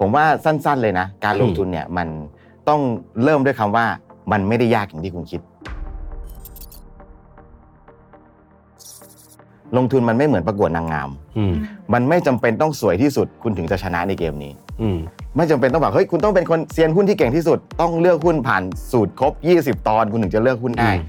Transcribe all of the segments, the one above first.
ผมว่าสั้นๆเลยนะ การลงทุนเนี่ยมันต้องเริ่มด้วยคำว่ามันไม่ได้ยากอย่างที่คุณคิด ลงทุนมันไม่เหมือนประกวดนางงามอืมมันไม่จำเป็นต้องสวยที่สุด คุณถึงจะชนะในเกมนี้อืมไม่จำเป็นต้องแบบเฮ้ยคุณต้องเป็นคนเซียนหุ้นที่เก่งที่สุด ต้องเลือกหุ้นผ่านสูตรครบ 20 ตอน คุณถึงจะเลือกหุ้นได้อืม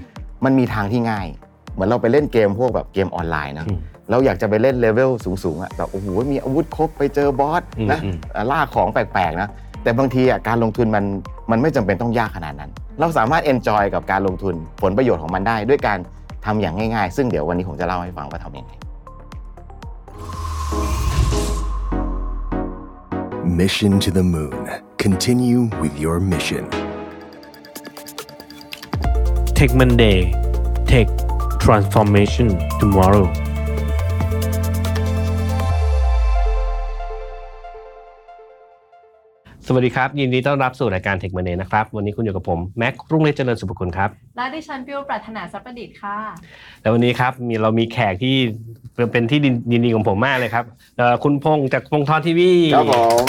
มันมีทางที่ง่าย เหมือนเราไปเล่นเกมพวกแบบเกมออนไลน์นะอืม เราอยากจะไปเล่นเลเวลสูงๆอะแบบโอ้โหมีอาวุธครบไปเจอบอสนะอืมอะล่าของแปลกๆนะแต่บางทีอะการลงทุนมันมันไม่จำเป็นต้องยากขนาดนั้น เราสามารถ enjoy กับการลงทุนผลประโยชน์ของมันได้ ด้วยการทำอย่างง่ายๆ ซึ่งเดี๋ยววันนี้ผมจะเล่าให้ฟังว่าทำยังไง Mission to the Moon. Continue with your mission. Tech Monday Tech Transformation Tomorrow สวัสดีครับ ยินดีต้อนรับสู่รายการ Tech Monday นะครับ วันนี้คุณอยู่กับผม แม็กรุ่งเรืองเจริญสุภคุณครับ และดิฉันฟิวปรารถนาทรัพย์ประดิษฐ์ค่ะ และวันนี้ครับมีเรามีแขกที่เป็นที่ยินดีของผมมากเลยครับเอ่อคุณพงษ์จากพงษ์ทอนทีวีครับผม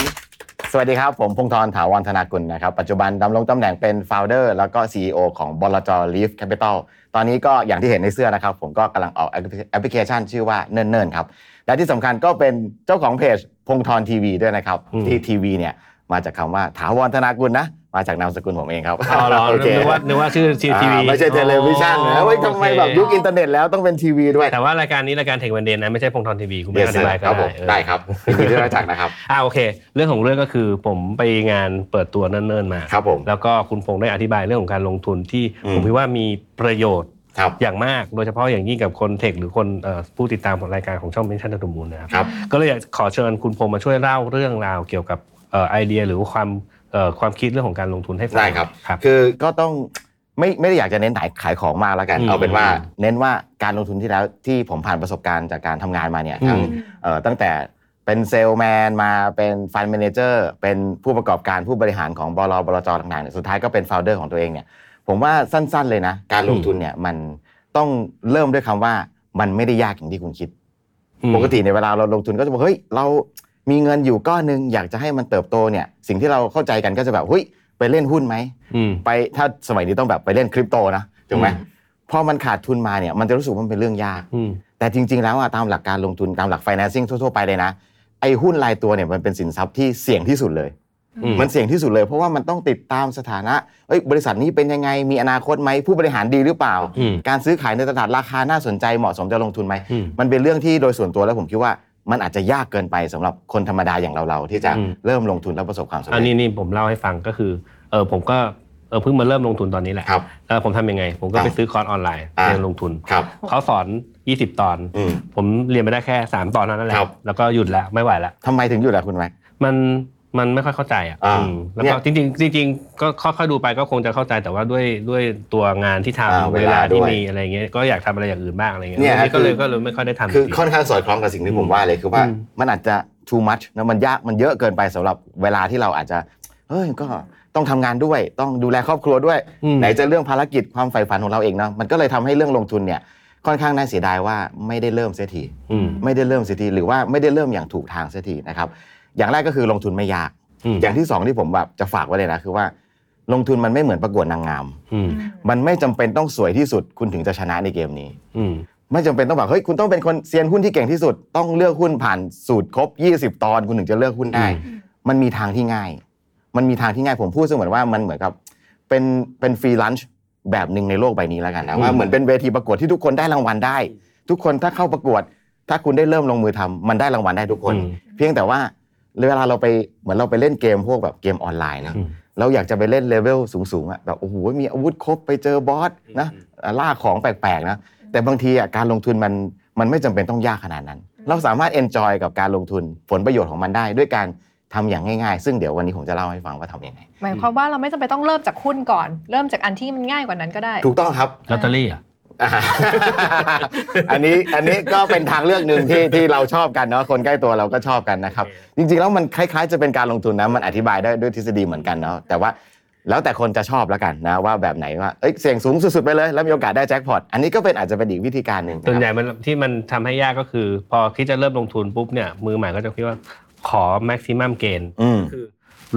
สวัสดีครับ ผมพงธรถาวรธนากุลนะครับ ปัจจุบันดำรงตำแหน่งเป็น Founder แล้วก็ CEO ของบลจ Leaf Capital ตอนนี้ก็อย่างที่เห็นในเสื้อนะครับ ผมก็กำลังออกแอปพลิเคชันชื่อว่าเนิ่นๆครับ และที่สำคัญก็เป็นเจ้าของเพจพงษ์ธรทีวีด้วยนะครับที่ทีวีเนี่ย มาจากคำว่าถาวรธนากุลนะมาจากนามสกุลผมเองครับอ๋อเหรอโอเคนึกว่านึกว่าชื่อทีวีอ่าไม่ใช่ television นะเว้ยทำไมแบบยุคอินเทอร์เน็ตแล้วต้องเป็นทีวีด้วย แต่ว่ารายการนี้รายการ Tech Monday นะไม่ใช่พงษ์ธรทีวีคุณไม่ Yes อธิบาย sir ก็ครับผได้มเออได้ครับยินดีที่ได้รู้จักนะครับอ่าโอเค เรื่องของเรื่องก็คือผมไปงานเปิดตัวเนิ่นๆมาครับผมแล้วก็คุณพงษ์ได้อธิบายเรื่องของการลงทุนที่อืมผมคิดว่ามีประโยชน์ครับอย่างมากโดยเฉพาะอย่างยิ่งกับคน tech หรือคนเอ่อผู้ติดตามของรายการของช่อง Mission to the Moon นะครับครับก็เลยอยากขอเชิญคุณพงษ์มาช่วยเล่าเรื่องราวเกี่ยวกับเอ่อ ไอเดียหรือว่าความเอ่อความคิดเรื่องของการลงทุนให้ฟังได้ครับครับ คือก็ต้องไม่ไม่ได้อยากจะเน้นขายขายของมากแล้วกันอืมเอาเป็นว่าเน้นว่าการลงทุนที่แล้วที่ผมผ่านประสบการณ์จากการทำงานมาเนี่ยทั้งอืมเอ่อตั้งแต่เป็นเซลแมนมาเป็นฟัน d ม a นเจอร์เป็นผู้ประกอบการผู้บริหารของบล. บลจ.ต่างๆเนี่ยสุดท้ายก็เป็น founder ของตัวเองเนี่ยผมว่าสั้น ๆเลยนะ การลงทุนเนี่ยมันต้องเริ่มด้วยคำว่ามันไม่ได้ยากอย่างที่คุณคิดอืมปกติในเวลาเราลงทุนก็จะบอกเฮ้ยเรา มีเงินอยู่ก้อนหนึ่งอยากจะให้มันเติบโตเนี่ยสิ่งที่เราเข้าใจกันก็จะแบบเฮ้ยไปเล่นหุ้นไหมอืม ไปถ้าสมัยนี้ต้องแบบไปเล่นคริปโตนะถูกไหมอืม พอมันขาดทุนมาเนี่ยมันจะรู้สึกว่ามันเป็นเรื่องยาก อืม แต่จริง ๆ แล้วอะตามหลักการลงทุนตามหลัก financing ทั่ว ๆ ไปเลยนะไอ้หุ้นรายตัวเนี่ยมันเป็นสินทรัพย์ที่เสี่ยงที่สุดเลย อืม มันเสี่ยงที่สุดเลยเพราะว่ามันต้องติดตามสถานะเอ้ยบริษัทนี้เป็นยังไงมีอนาคตไหมผู้บริหารดีหรือเปล่า อืม การซื้อขายในตลาดราคาน่าสนใจเหมาะสมจะลงทุนไหมอืม มันเป็นเรื่องที่โดยส่วนตัวแล้วผมคิดว่า มันอาจจะยากเกินไปสำหรับคนธรรมดาอย่างเราๆที่จะอืมเริ่มลงทุนแล้วประสบความสำอันเร็จนี้นี่ผมเล่าให้ฟังก็คือเออผมก็เออเพิ่งมาเริ่มลงทุนตอนนี้แหละครับแล้วผมทำยังไง ผมก็ไปอ่าซื้อคอร์สออนไลน์อ่าเรียนลงทุนครับเขาสอน 20 ตอนอืมผมเรียนไปได้แค่ 3 ตอนเท่านั้นแหละครับแล้วก็หยุดแล้วไม่ไหวแล้วทำไมถึงอยู่ล่ะคุณแม็กมัน มันไม่ค่อยเข้าใจอะอ่าอืมแล้วเนี่ก็ยจริงๆจริงๆก็ค่อยๆดูไปก็คงจะเข้าใจแต่ว่าด้วยด้วยตัวงานที่ทำอ่าเวเวลาลาที่ด้วยมีอะไรเงี้ยก็อยากทำอะไรอย่างอื่นบ้างอะไรเงี้ยเนี่ยวันนี้ก็เลยคือ ก็เลยไม่ค่อยได้ทำคือจริงๆ ค่อนข้างสอดคล้องกับสิ่งที่ผมว่าเลยคือว่าอืม มันอาจจะ too much นะมันยากมันเยอะเกินไปสำหรับเวลาที่เราอาจจะเฮ้ยก็ต้องทำงานด้วย ต้องดูแลครอบครัวด้วย อืม ไหนจะเรื่องภารกิจความใฝ่ฝันของเราเองเนาะมันก็เลยทำให้เรื่องลงทุนเนี่ยค่อนข้างน่าเสียดายว่าไม่ได้เริ่มเสียที อืม ไม่ได้เริ่มเสียทีหรือว่าไม่ได้เริ่มอย่างถูกทางเสียทีนะครับ อย่างแรกก็คือลงทุนไม่ยากอืมอย่างที่สองที่ผมแบบจะฝากไว้เลยนะคือว่า ลงทุนมันไม่เหมือนประกวดนางงามอืมมันไม่จำเป็นต้องสวยที่สุด คุณถึงจะชนะในเกมนี้อืมไม่จำเป็นต้องแบบเฮ้ยคุณต้องเป็นคนเซียนหุ้นที่เก่งที่สุด ต้องเลือกหุ้นผ่านสูตรครบ 20 ตอนคุณถึงจะเลือกหุ้นได้อืมมันมีทางที่ง่าย มันมีทางที่ง่ายผมพูดเสมือนว่ามันเหมือนกับเป็นเป็นฟรีลันช์แบบหนึ่งในโลกใบนี้แล้วกันนะว่าเหมือนเป็นเวทีประกวดที่ทุกคนได้รางวัลได้ ทุกคนถ้าเข้าประกวด ถ้าคุณได้เริ่มลงมือทำมันได้รางวัลได้ทุกคนอืมเพียงแต่ว่า เวลาเราไปเหมือนเราไปเล่นเกมพวกแบบเกมออนไลน์นะอืมเราอยากจะไปเล่นเลเวลสูงๆอะแบบโอ้โหมีอาวุธครบไปเจอบอสนะล่าของแปลกๆนะแต่บางทีอะการลงทุนมันมันไม่จำเป็นต้องยากขนาดนั้น เราสามารถ enjoy กับการลงทุนผลประโยชน์ของมันได้ ด้วยการทำอย่างง่ายๆ ซึ่งเดี๋ยววันนี้ผมจะเล่าให้ฟังว่าทำยังไง หมายความว่าเราไม่จำเป็นต้องเริ่มจากหุ้นก่อน เริ่มจากอันที่มันง่ายกว่านั้นก็ได้ ถูกต้องครับลอตเตอรี่อะ อ่าอันนี้อันนี้ก็เป็นทางเลือกหนึ่งที่ที่เราชอบกันเนาะคนใกล้ตัวเราก็ชอบกันนะครับ จริงๆแล้วมันคล้ายๆ จะเป็นการลงทุนนะมันอธิบายได้ด้วยทฤษฎีเหมือนกันเนาะแต่ว่าแล้วแต่คนจะชอบแล้วกันนะว่าแบบไหนว่าเอ้ยเสี่ยงสูงสุดๆไปเลย แล้วมีโอกาสได้แจ็คพอตอันนี้ก็เป็นอาจจะเป็นอีกวิธีการหนึ่งะครับส่วนใหญ่มันที่มันทำให้ยากก็คือ พอคิดจะเริ่มลงทุนปุ๊บเนี่ยมือใหม่ก็จะคิดว่าขอ maximum gain อืมคือ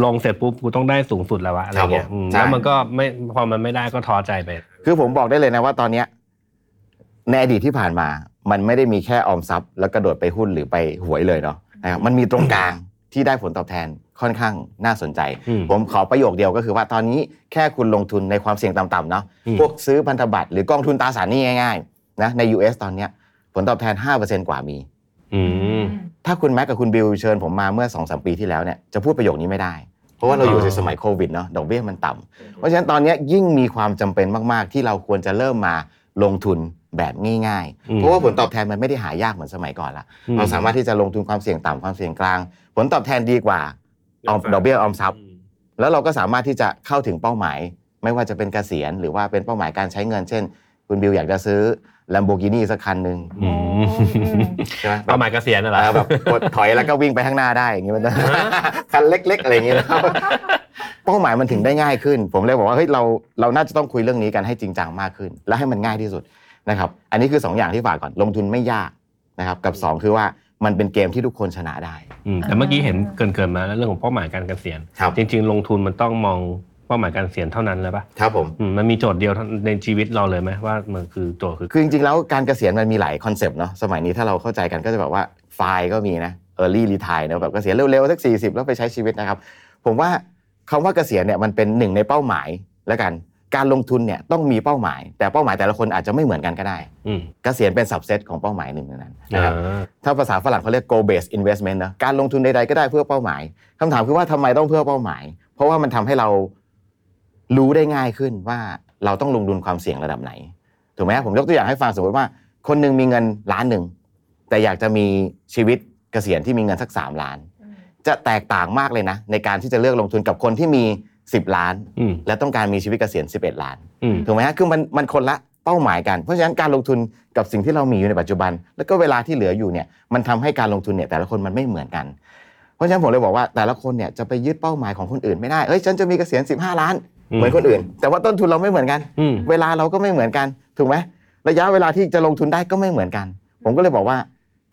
ลงเสร็จปุ๊บกูต้องได้สูงสุดแล้ววะอะไรเงี้ครับผมยอืมใช่แล้วมันก็ไม่พอมันไม่ได้ก็ท้อใจไป คือผมบอกได้เลยนะว่าตอนเนี้ย ในอดีตที่ผ่านมา มันไม่ได้มีแค่ออมทรัพย์แล้วกระโดดไปหุ้นหรือไปหวยเลยเนาะนะครับมันมีตรงกลางที่ได้ผลตอบแทนค่อนข้างน่าสนใจอืมผมขอประโยคเดียวก็คือว่าตอนนี้แค่คุณลงทุนในความเสี่ยงต่ำๆเนาะอืมพวกซื้อพันธบัตรหรือกองทุนตราสารหนี้ง่ายๆนะใน US ตอนเนี้ยผลตอบแทน 5%กว่ามีอืมถ้าคุณแม็กกับคุณบิลเชิญผมมาเมื่อ2อสปีที่แล้วเนี่ยจะพูดประโยคนี้ไม่ได้ เพราะว่าเราอยู่อ๋อในสมัยโควิดเนาะดอกเบี้ยมันต่ำเพราะฉะนั้นตอนเนี้ยยิ่งมีความจำเป็นมาก ๆ ที่เราควรจะเริ่มมาลงทุน แบบง่ายๆ เพราะว่าผลตอบแทนมันไม่ได้หายากเหมือนสมัยก่อนละอืมเราสามารถที่จะลงทุนความเสี่ยงต่ำความเสี่ยงกลาง ผลตอบแทนดีกว่าออมดอกเบี้ยออมทรัพย์แล้วเราก็สามารถที่จะเข้าถึงเป้าหมาย ไม่ว่าจะเป็นเกษียณหรือว่าเป็นเป้าหมายการใช้เงิน เช่น คุณบิลอยากจะซื้อ Lamborghini สักคันหนึ่งอืมใช่ไหมเป้าหมายเกษียณน่ะเหรอเออแบบกดถอยแล้วก็วิ่งไปข้างหน้าได้อย่างงี้มันจะคันเล็ก ๆ อะไรอย่างเงี้ยนะครับเป้าหมายมันถึงได้ง่ายขึ้น ผมเลยบอกว่าเฮ้ยเราเราน่าจะต้องคุยเรื่องนี้กันให้จริงจังมากขึ้น และให้มันง่ายที่สุด นะครับอันนี้คือ 2 อย่างที่ฝากก่อนลงทุนไม่ยากนะครับกับ 2 คือว่ามันเป็นเกมที่ทุกคนชนะได้อืมแต่เมื่อกี้เห็นเกินๆมาแล้วเรื่องของเป้าหมายการเกษียณครับจริง ๆ ลงทุนมันต้องมองเป้าหมายการเกษียณเท่านั้นเลยปะครับผมอืมมันมีโจทย์เดียวเท่าในชีวิตเราเลยไหมว่ามันคือโจทย์คือคือจริงๆแล้วการเกษียณมันมีหลายคอนเซปต์เนาะสมัยนี้ถ้าเราเข้าใจกันก็จะแบบว่า FIRE ก็มีนะ early retire เนอะแบบเกษียณเร็วๆสัก40 แล้วไปใช้ชีวิตนะครับ ผมว่าคำว่าเกษียณเนี่ยมันเป็นหนึ่งในเป้าหมายแล้วกัน การลงทุนเนี่ยต้องมีเป้าหมาย แต่เป้าหมายแต่ละคนอาจจะไม่เหมือนกันก็ได้อืมเกษียณเป็น subset ของเป้าหมายหนึ่งในนั้นนะครับอ่าถ้าภาษาฝรั่งเขาเรียก goal based investment นะการลงทุนใดๆก็ได้เพื่อเป้าหมายคำถามคือว่าทำไมต้องเพื่อเป้าหมาย เพราะว่ามันทำให้เรารู้ได้ง่ายขึ้นว่าเราต้องลงทุนความเสี่ยงระดับไหนถูกไหมผมยกตัวอย่างให้ฟังสมมติว่า คนหนึ่งมีเงินล้านหนึ่งแต่อยากจะมีชีวิตเกษียณที่มีเงินสักสามล้าน จะแตกต่างมากเลยนะ ในการที่จะเลือกลงทุนกับคนที่มี 10 ล้านอืมและต้องการมีชีวิตเกษียณ 11 ล้านอืมถูกไหมฮะคือมันมันคนละเป้าหมายกัน เพราะฉะนั้นการลงทุนกับสิ่งที่เรามีอยู่ในปัจจุบัน แล้วก็เวลาที่เหลืออยู่เนี่ยมันทำให้การลงทุนเนี่ยแต่ละคนมันไม่เหมือนกัน เพราะฉะนั้นผมเลยบอกว่าแต่ละคนเนี่ยจะไปยึดเป้าหมายของคนอื่นไม่ได้เอ้ยฉันจะมีเกษียณ 15 ล้านอืมเหมือนคนอื่น แต่ว่าต้นทุนเราไม่เหมือนกันอืมเวลาเราก็ไม่เหมือนกันถูกไหมระยะเวลาที่จะลงทุนได้ก็ไม่เหมือนกัน ผมก็เลยบอกว่า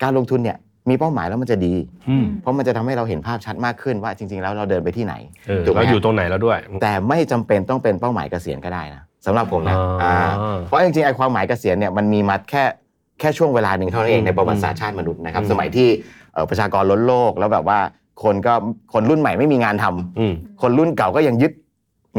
การลงทุนเนี่ย มีเป้าหมายแล้วมันจะดี อืมเพราะมันจะทำให้เราเห็นภาพชัดมากขึ้นว่าจริง ๆ แล้วเราเดินไปที่ไหน เออถูกไหม เราอยู่ตรงไหนแล้วด้วย แต่ไม่จำเป็นต้องเป็นเป้าหมายเกษียณก็ได้นะสำหรับผมนะอ๋ออ่าเพราะจริงๆไอ้ความหมายเกษียณเนี่ยมันมีมาแค่แค่ช่วงเวลาหนึ่งเท่านั้นเองอืมในประวัติศาสตร์ชาติมนุษย์นะครับอืม สมัยที่เอ่อประชากรล้นโลกแล้วแบบว่าคนก็คนรุ่นใหม่ไม่มีงานทำ อืม คนรุ่นเก่าก็ยังยึด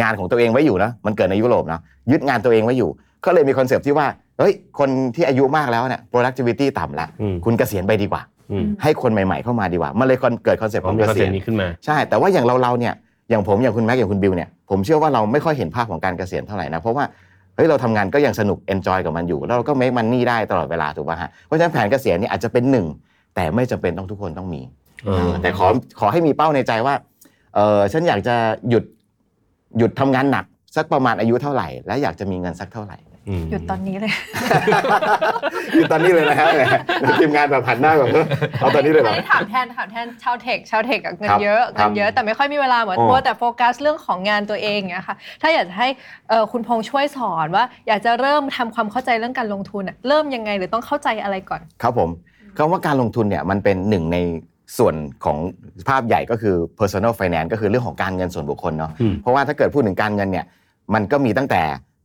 งานของตัวเองไว้อยู่นะ มันเกิดในยุโรปนะยึดงานตัวเองไว้อยู่ ก็เลยมีคอนเซปต์ที่ว่า เฮ้ย คนที่อายุมากแล้วเนี่ย productivity ต่ำแล้วอืม คุณเกษียณไปดีกว่าอืม ให้คนใหม่ๆเข้ามาดีกว่ามันเลยเกิดคอนเซปต์ของเกษียณผมมีคอนเซ็ปณต์นี้ขึ้นมาใช่ แต่ว่าอย่างเราเราเนี่ยอย่างผมอย่างคุณแม็กอย่างคุณบิวเนี่ยผมเชื่อว่าเราไม่ค่อยเห็นภาพของการเกษียณเท่าไหร่นะเพราะว่าเฮ้ยเราทำงานก็ยังสนุก enjoy กับมันอยู่ แล้วเราก็ make money ได้ตลอดเวลาถูกป่ะฮะเพราะฉะนั้นแผนเกษียณเนี่ยอาจจะเป็นหนึ่งแต่ไม่จำเป็นต้องทุกคนต้องมีเออแต่ขอขอให้มีเป้าในใจว่าเออฉันอยากจะหยุดหยุดทำงานหนักสักประมาณอายุเท่าไหร่ และอยากจะมีเงินสักเท่าไหร่อืม หยุดตอนนี้เลยหยุดตอนนี้เลยนะฮะแหมทีมงานแบบหันหน้าแบบเออเอาตอนนี้เลยเหรอไม่ได้ถามแทนถามแทนชาว tech ชาว tech อะเงินเยอะครับเงิบนเยอะแต่ไม่ค่อยมีเวลาเหมือนโอ้ทัวแต่โฟกัสเรื่องของงานตัวเองอย่างเงี้ยค่ะถ้าอยากจะให้เอ่อคุณพงษ์ช่วยสอนว่า อยากจะเริ่มทำความเข้าใจเรื่องการลงทุนอะเริ่มยังไงหรือต้องเข้าใจอะไรก่อน ครับผมคำว่าการลงทุนเนี่ยมันเป็นหนึ่งในส่วนของภาพใหญ่ก็คือ personal finance ก็คือเรื่องของการเงินส่วนบุคคลเนาะอืมเพราะว่าถ้าเกิดพูดถึงการเงินเนี่ยมันก็มีตั้งแต่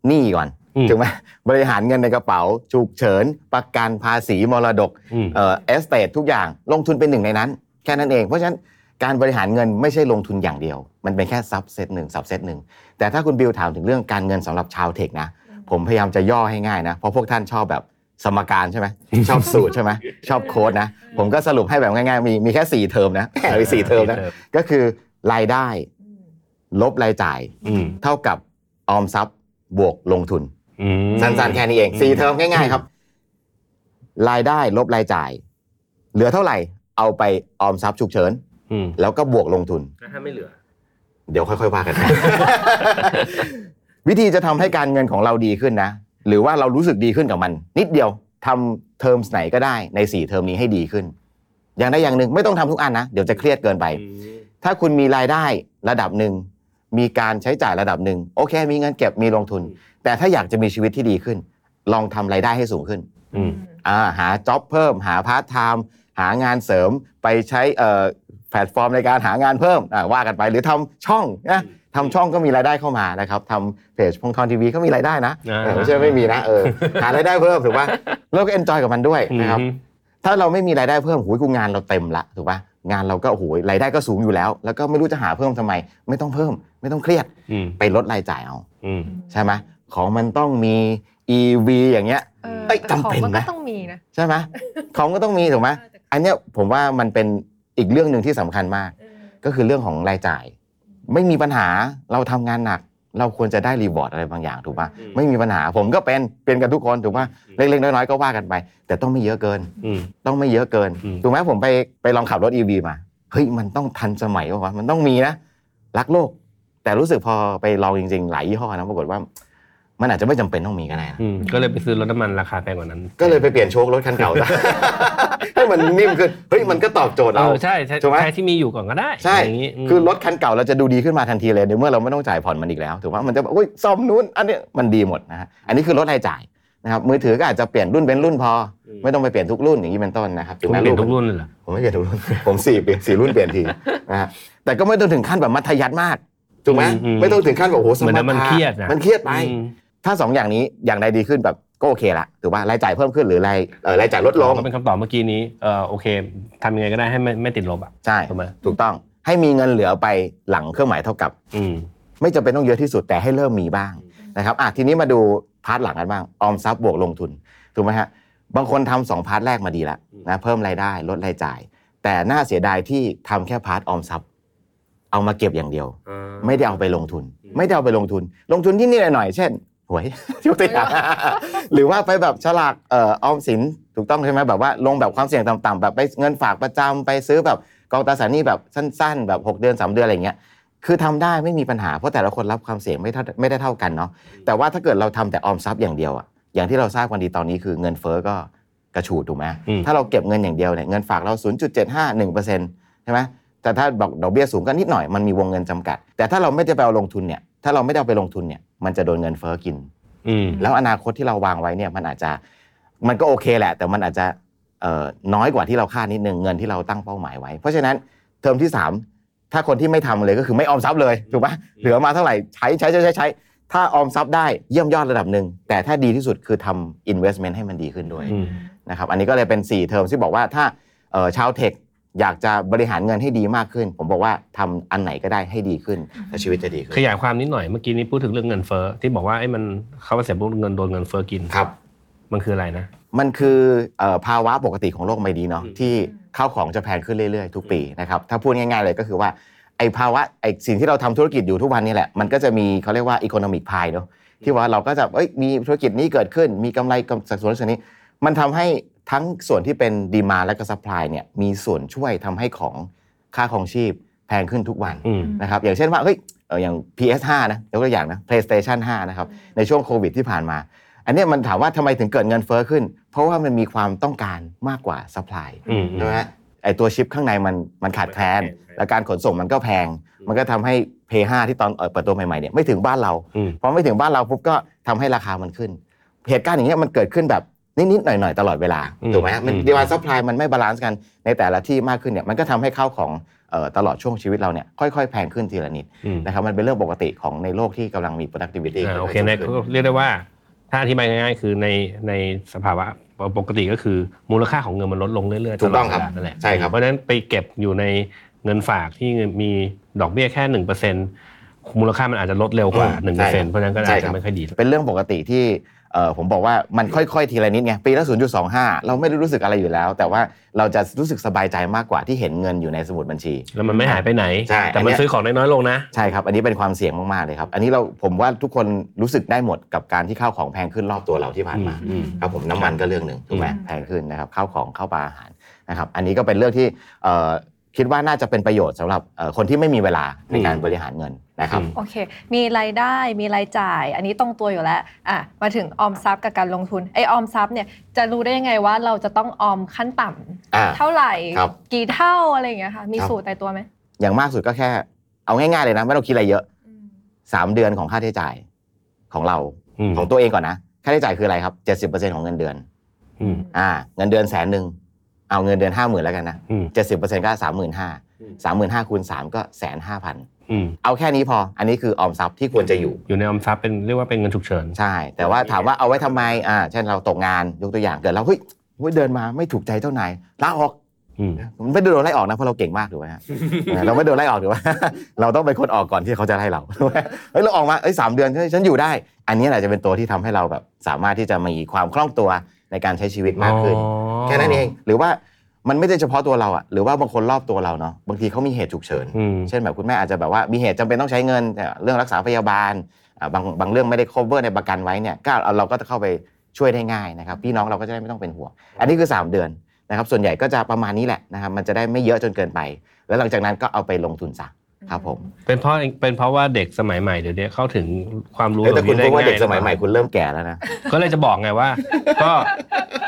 หนี้ก่อนอืม ถูกไหมบริหารเงินในกระเป๋าฉุกเฉิน ประกันภาษีมรดกอืมเอ่อเอสเตททุกอย่างลงทุนเป็นหนึ่งในนั้น แค่นั้นเอง เพราะฉะนั้นการบริหารเงินไม่ใช่ลงทุนอย่างเดียว มันเป็นแค่ subset หนึ่ง subset หนึ่งแต่ถ้าคุณบิวถามถึงเรื่องการเงินสำหรับชาว tech นะ ผมพยายามจะย่อให้ง่ายนะ เพราะพวกท่านชอบแบบสมการใช่ไหมชอบสูตรใช่ไหมชอบโค้ดนะ ผมก็สรุปให้แบบง่ายๆ มีมีแค่4เทอมนะมีสี่เทอมนะก็คือรายได้ ลบรายจ่ายอืมเท่ากับออมทรัพย์บวกลงทุนอืม สั้นๆแค่นี้เองสี่เทอมง่าย ๆ ครับ รายได้ลบรายจ่าย เหลือเท่าไหร่ เอาไปออมทรัพย์ฉุกเฉินอืมแล้วก็บวกลงทุนถ้าไม่เหลือ เดี๋ยวค่อยๆว่ากัน วิธีจะทำให้การเงินของเราดีขึ้นนะ หรือว่าเรารู้สึกดีขึ้นกับมัน นิดเดียวทำเทอมไหนก็ได้ใน4เทอมนี้ให้ดีขึ้น อย่างใดอย่างหนึ่งไม่ต้องทำทุกอันนะ เดี๋ยวจะเครียดเกินไป ถ้าคุณมีรายได้ระดับหนึ่ง มีการใช้จ่ายระดับหนึ่งโอเค มีเงินเก็บมีลงทุน แต่ถ้าอยากจะมีชีวิตที่ดีขึ้น ลองทำรายได้ให้สูงขึ้นอืมอ่าหา job เพิ่ม หาพาร์ทไทม์หางานเสริมไปใช้เอ่อแพลตฟอร์มในการหางานเพิ่มอะว่ากันไปหรือทำช่องนะทำช่องก็มีรายได้เข้ามานะครับทำเพจพงษ์ธรทีวีก็มีรายได้นะอ่าเออไม่ใช่ไม่มีนะเออหารายได้เพิ่มถูกป่ะเราก็ enjoy กับมันด้วยนะครับอืมถ้าเราไม่มีรายได้เพิ่มหูยกูงานเราเต็มละถูกป่ะ งานเราก็โอ้โหรายได้ก็สูงอยู่แล้ว แล้วก็ไม่รู้จะหาเพิ่มทำไม ไม่ต้องเพิ่ม ไม่ต้องเครียดอืมไปลดรายจ่ายเอาอืมใช่ไหมของมันต้องมี EV อย่างเงี้ยเออเอ้ยแต่ของจำเป็นมันไหมก็ต้องมีนะใช่ไหมของก็ต้องมีถูกไหมอันเนี้ยผมว่ามันเป็นอีกเรื่องหนึ่งที่สำคัญมาก ก็คือเรื่องของรายจ่าย ไม่มีปัญหาเราทำงานหนัก เราควรจะได้รีวอร์ดอะไรบางอย่างถูกป่ะอืม ไม่มีปัญหาผมก็เป็นเป็นกันทุกคนถูกป่ะเล็กๆน้อยๆก็ว่ากันไป แต่ต้องไม่เยอะเกิน อืม ต้องไม่เยอะเกินอืม ถูกไหมผมไปไปลองขับรถ EV มาเฮ้ยมันต้องทันสมัยวะมันต้องมีนะ รักโลก แต่รู้สึกพอไปลองจริงๆ หลายยี่ห้อนะปรากฏว่า มันอาจจะไม่จำเป็นต้องมีก็ได้นะอืมก็เลยไปซื้อรถน้ำมันราคาแพงกว่านั้นก็เลยไปเปลี่ยนโชครถคันเก่าซะ ให้มันนิ่มขึ้นเฮ้ยมันก็ตอบโจทย์เอเราอใช่ใช่ถูกไหมใช้ที่มีอยู่ก่อนก็ได้ใช่อย่างงี้มคือรถคันเก่าเราจะดูดีขึ้นมาทันทีเลยในเมื่อเราไม่ต้องจ่ายผ่อนมันอีกแล้วถูกไหมมันจะแบบอุ้ยซ่อมนู้นอันเนี้ยมันดีหมดนะฮะอันนี้คือลดรายจ่ายนะครับมือถือก็อาจจะเปลี่ยนรุ่นเป็นรุ่นพอ ไม่ต้องไปเปลี่ยนทุกรุ่นอย่างนี้เป็นต้นนะครับคุณเปลี่ยนทุกรุ่นเลยเหรอผมไม่เปลี่ยนทุกรุ่นผมสี่เปลี่ยนสี่รุ่นเปลี่ยนทีนะฮะแต่ก็ไม่ต้องถึงขั้นแบบมัธยัสถ์มากถูกไหมอืมอืมไม่ต้องถึงขั้นแบบโอ้โหสเหมือนมนั้นมันถะเครียดนะมันเครียดไปอืมถ้าสองอย่างนี้อย่างใดดีขึ้นแบบ ก็โอเคละถูกป่ะรายจ่ายเพิ่มขึ้นหรือรายเอ่อรายจ่ายลดลงก็เป็นคำตอบเมื่อกี้นี้เออโอเคทำยังไงก็ได้ให้ไม่ไม่ติดลบอะใช่ถูกไหมถูกต้องให้มีเงินเหลือไปหลังเครื่องหมายเท่ากับอืมไม่จำเป็นต้องเยอะที่สุดแต่ให้เริ่มมีบ้างนะครับอะทีนี้มาดู part หลังกันบ้างออมทรัพย์บวกลงทุนถูกไหมฮะบางคนทำสอง part แรกมาดีแล้วนะเพิ่มรายได้ลดรายจ่าย แต่น่าเสียดายที่ทำแค่ part ออมทรัพย์ เอามาเก็บอย่างเดียว ไม่ได้เอาไปลงทุน ไม่ได้เอาไปลงทุน ลงทุนที่นี่หน่อยๆเช่น หวยยกตัวอย่างหรือว่าไปแบบสลากเอ่อออมสินถูกต้องใช่ไหมแบบว่าลงแบบความเสี่ยงต่ำๆแบบไปเงินฝากประจำไปซื้อแบบกองตราสารหนี้แบบสั้น ๆ แบบ 6 เดือน 3 เดือนอะไรเงี้ยคือทำได้ไม่มีปัญหาเพราะแต่ละคนรับความเสี่ยงไม่เท่าไม่ได้เท่ากันเนาะแต่ว่าถ้าเกิดเราทำแต่ออมทรัพย์อย่างเดียวอะอย่างที่เราทราบกันดีตอนนี้คือเงินเฟ้อก็กระฉูดถูกไหมอืมถ้าเราเก็บเงินอย่างเดียวเนี่ยเงินฝากเรา 0.75 1%ใช่ไหมแต่ถ้าบอกดอกเบี้ยสูงก็นิดหน่อยมันมีวงเงินจำกัด แต่ถ้าเราไม่ได้ไปเอาลงทุนเนี่ย ถ้าเราไม่ได้เอาไปลงทุนเนี่ย มันจะโดนเงินเฟ้อกิน อืม แล้วอนาคตที่เราวางไว้เนี่ยมันอาจจะมันก็โอเคแหละ แต่มันอาจจะเอ่อน้อยกว่าที่เราคาดนิดนึงเงินที่เราตั้งเป้าหมายไว้ เพราะฉะนั้นเทอมที่ 3 ถ้าคนที่ไม่ทำเลยก็คือไม่ออมทรัพย์เลยถูกปะเหลือมาเท่าไหร่ใช้ใช้ใช้ใช้ใช้ ถ้าออมทรัพย์ได้เยี่ยมยอดระดับหนึ่งแต่ถ้าดีที่สุดคือทำ investment ให้มันดีขึ้นด้วย อืม นะครับอันนี้ก็เลยเป็น 4 เทอมที่บอกว่าถ้าเอ่อชาวเทค อยากจะบริหารเงินให้ดีมากขึ้น ผมบอกว่าทำอันไหนก็ได้ให้ดีขึ้นและชีวิตจะดีขึ้นขยายความนิดหน่อยเมื่อกี้นี้พูดถึงเรื่องเงินเฟ้อที่บอกว่าไอ้มันเขาเสียปุ๊บเงินโดนเงินเฟ้อกินครับ มันคืออะไรนะ มันคือเอ่อภาวะปกติของโลกใบนี้เนาะอืมที่ข้าวของจะแพงขึ้นเรื่อยๆ ทุกปีนะครับถ้าพูดง่ายๆเลยก็คือว่าไอ้ภาวะไอ้สิ่งที่เราทำธุรกิจอยู่ทุกวันนี้แหละมันก็จะมีเขาเรียกว่า economic pie เนาะที่ว่าเราก็จะเอ้ยมีธุรกิจนี้เกิดขึ้น มีกำไรกับสัดส่วนส่วนนี้มันทำให้ ทั้งส่วนที่เป็น demand และก็ supply เนี่ยมีส่วนช่วยทำให้ของค่าของชีพแพงขึ้นทุกวันอืมนะครับอย่างเช่นว่าเฮ้ยเอ่ออย่าง PS5 นะยกตัวอย่างนะ PlayStation 5 นะครับ ในช่วงโควิดที่ผ่านมา อันเนี้ยมันถามว่าทำไมถึงเกิดเงินเฟ้อขึ้น เพราะว่ามันมีความต้องการมากกว่า supply อืมใช่ไหมฮะไอตัวชิปข้างในมันมันขาดแคลน และการขนส่งมันก็แพง มันก็ทำให้ PS5 ที่ตอนเอ่อเปิดตัวใหม่ๆเนี่ยไม่ถึงบ้านเราอืมพอไม่ถึงบ้านเราปุ๊บก็ทำให้ราคามันขึ้น เหตุการณ์อย่างเงี้ยมันเกิดขึ้นแบบ นิดๆหน่อยๆตลอดเวลาอืมถูกไหมฮะมันอืม demand supply มันไม่ balance กันในแต่ละที่มากขึ้นเนี่ยมันก็ทำให้ข้าวของเอ่อตลอดช่วงชีวิตเราเนี่ยค่อยๆ แพงขึ้นทีละนิดอืมนะครับมันเป็นเรื่องปกติของในโลกที่กำลังมี productivity อ่าโอเคค่อยๆสูงขึ้นเรียกได้ว่าถ้าอธิบายง่ายๆ คือในในสภาวะปกติก็คือมูลค่าของเงินมันลดลงเรื่อยๆถูกต้องครับลดเวลานั่นแหละใช่ครับเพราะฉะนั้นไปเก็บอยู่ในเงินฝากที่มีดอกเบี้ยแค่หนึ่งเปอร์เซ็นต์มูลค่ามันอาจจะลดเร็วกว่าหนึ่งเปอร์เซ็นต์เพราะฉะนั้นก็อาจใช่ครัจะบไม่ค่อยดี เป็นเรื่องปกติที่ เอ่อผมบอกว่ามันค่อยๆ ทีละนิดไงปีละ 0.25 เราไม่ได้รู้สึกอะไรอยู่แล้ว แต่ว่าเราจะรู้สึกสบายใจมากกว่าที่เห็นเงินอยู่ในสมุดบัญชี แล้วมันไม่หายไปไหนใช่แต่อันมันเนี้ยซื้อของได้น้อยลงนะ ใช่ครับ อันนี้เป็นความเสี่ยงมากๆเลยครับ อันนี้เราผมว่าทุกคนรู้สึกได้หมดกับการที่ข้าวของแพงขึ้นรอบตัวเราที่ผ่านมาอืมครับผมน้ำมันก็เรื่องหนึ่งถูกไหมอืมแพงขึ้นนะครับข้าวของข้าวปลาอาหารนะครับอันนี้ก็เป็นเรื่องที่เอ่อ คิดว่าน่าจะเป็นประโยชน์สำหรับเอ่อคนที่ไม่มีเวลาในการบริหารเงินนะครับอืมโอเค มีรายได้มีรายจ่าย อันนี้ตรงตัวอยู่แล้วอะมาถึงออมทรัพย์กับการลงทุนไอออมทรัพย์เนี่ยจะรู้ได้ยังไงว่าเราจะต้องออมขั้นต่ำอ่าเท่าไหร่ครับกี่เท่าอะไรอย่างเงี้ยค่ะมีครับสูตรในตัวไหมอย่างมากสุดก็แค่ เอาง่ายๆเลยนะไม่ต้องคิดอะไรเยอะสามเดือนของค่าใช้จ่ายของเราอืมของตัวเองก่อนนะค่าใช้จ่ายคืออะไรครับ70%ของเงินเดือนอืมอ่าเงินเดือนแสนหนึ่ง เอาเงินเดือนห้าหมื่นแล้วกันนะอืมเจ็ดสิบเปอร์เซ็นต์ก็สามหมื่นห้าสามหมื่นห้าคูณสามก็แสนห้าพันอืมเอาแค่นี้พอ อันนี้คือออมทรัพย์ที่ควรจะอยู่ อยู่ในออมทรัพย์เป็นเรียกว่าเป็นเงินฉุกเฉิน ใช่ แต่ว่าถามว่าเอาไว้ทำไม อ่า เช่นเราตกงานยกตัวอย่างเกิดเราเฮ้ยเฮ้ยเดินมาไม่ถูกใจเจ้านายลาออกอืมมันไม่ได้โดนไล่ออกนะเพราะเราเก่งมากถูกไหมฮะเออเราไม่โดนไล่ออกถูกไหมเราต้องเป็นคนออกก่อนที่เขาจะไล่เราถูกไหมเฮ้ยเราออกมาเอ้ยสามเดือนเฮ้ยฉันอยู่ได้ อันนี้แหละจะเป็นตัวที่ทำให้เราแบบสามารถที่จะมีความคล่องตัว ในการใช้ชีวิตมากขึ้นอ๋อแค่นั้นเอง หรือว่ามันไม่ได้เฉพาะตัวเราอะหรือว่าบางคนรอบตัวเราเนาะบางทีเขามีเหตุฉุกเฉินอืมเช่นแบบคุณแม่อาจจะแบบว่ามีเหตุจำเป็นต้องใช้เงินแต่เรื่องรักษาพยาบาลอ่าบางบางเรื่องไม่ได้ cover ในประกันไว้เนี่ยก็เราก็จะเข้าไปช่วยได้ง่ายนะครับพี่น้องเราก็จะได้ไม่ต้องเป็นห่วงอันนี้คือ 3 เดือนนะครับส่วนใหญ่ก็จะประมาณนี้แหละนะครับมันจะได้ไม่เยอะจนเกินไป แล้วหลังจากนั้นก็เอาไปลงทุนซะ ครับผมเป็นเพราะเป็นเพราะว่าเด็กสมัยใหม่เดี๋ยวนี้เข้าถึงความรู้เอ้ยแต่คุณแบบพูดนี้ว่าได้เด็กสมัยใหม่คุณเริ่มแก่แล้วนะก็เลยจะบอกไงว่า ก็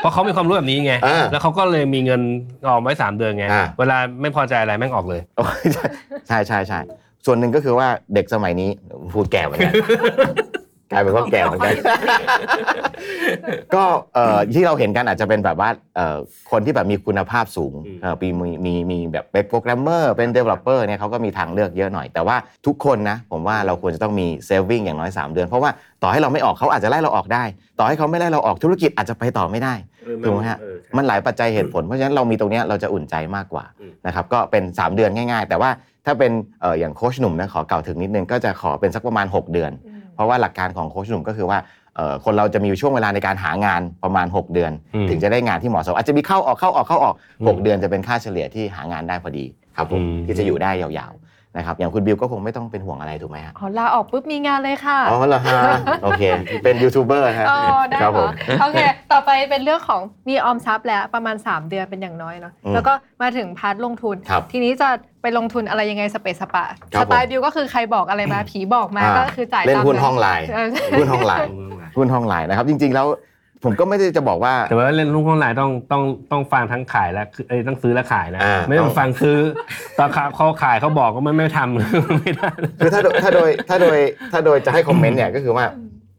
เพราะเขามีความรู้แบบนี้ไงอ่าแล้วเขาก็เลยมีเงินออมไว้สามเดือนไงอ่าเวลาไม่พอใจอะไรแม่งออกเลยโอ้ยใช่ใช่ใช่ใช่ส่วนหนึ่งก็คือว่าเด็กสมัยนี้พูดแก่เหมือนกัน กลายเป็นว่าแก่เหมือนกัน ก็เอ่อที่เราเห็นกันอาจจะเป็นแบบว่าเอ่อคนที่แบบมีคุณภาพสูงอืมเอ่อมีมีมีมีแบบเป็นโปรแกรมเมอร์เป็น developer เนี่ยเขาก็มีทางเลือกเยอะหน่อย แต่ว่าทุกคนนะ ผมว่าเราควรจะต้องมี saving อย่างน้อย 3 เดือน เพราะว่าต่อให้เราไม่ออกเขาอาจจะไล่เราออกได้ ต่อให้เขาไม่ไล่เราออกธุรกิจอาจจะไปต่อไม่ได้ถูกไหมฮะมันหลายปัจจัยเหตุผล เพราะฉะนั้นเรามีตรงเนี้ยเราจะอุ่นใจมากกว่าอืมนะครับก็เป็น 3 เดือนง่าย ๆ แต่ว่าถ้าเป็นเอ่ออย่างโค้ชหนุ่มนะขอกล่าวถึงนิดนึงก็จะขอเป็นสักประมาณ 6 เดือน เพราะว่าหลักการของโค้ชหนุ่มก็คือว่าเอ่อคนเราจะมีช่วงเวลาในการหางานประมาณ 6 เดือนอืมถึงจะได้งานที่เหมาะสม อาจจะมีเข้าออกเข้าออกเข้าออกอืม6เดือนจะเป็นค่าเฉลี่ยที่หางานได้พอดีครับผมอืมที่จะอยู่ได้ยาวๆ นะครับอย่างคุณบิวก็คงไม่ต้องเป็นห่วงอะไรถูกไหมฮะอ๋อลาออกปุ๊บมีงานเลยค่ะอ๋อเหรอฮะโอเค เป็นยูทูบเบอร์ฮะอ๋อได้ครับเหผรอมโอเค ต่อไปเป็นเรื่องของมีออมทรัพย์แล้วประมาณ 3 เดือนเป็นอย่างน้อยเนาะอืมแล้วก็มาถึงพาร์ทลงทุนครับทีนี้จะไปลงทุนอะไรยังไงสเปซสปะครัสบไตล์ผมบิวก็คือใครบอกอะไรมาผีบอกมาอ่าก็คือจ่ายเล่นตามหุ้นห้องไลน์เออหุ้นห้องไลน์หุ้นห้องไลน์นะครับจริงๆแล้ว ผมก็ไม่ได้จะบอกว่า แต่ว่าเล่นลูกออนไลน์ต้องต้องต้องฟังทั้งขายและเอ้ยต้องซื้อและขายนะ อ่า ไม่ต้องฟังซื้อตอนเขาขายเขาบอกก็ไม่ไม่ทำ ไม่ได้คือถ้าโดยถ้าโดยถ้าโดยถ้าโดยจะให้คอมเมนต์เนี่ยก็คือว่า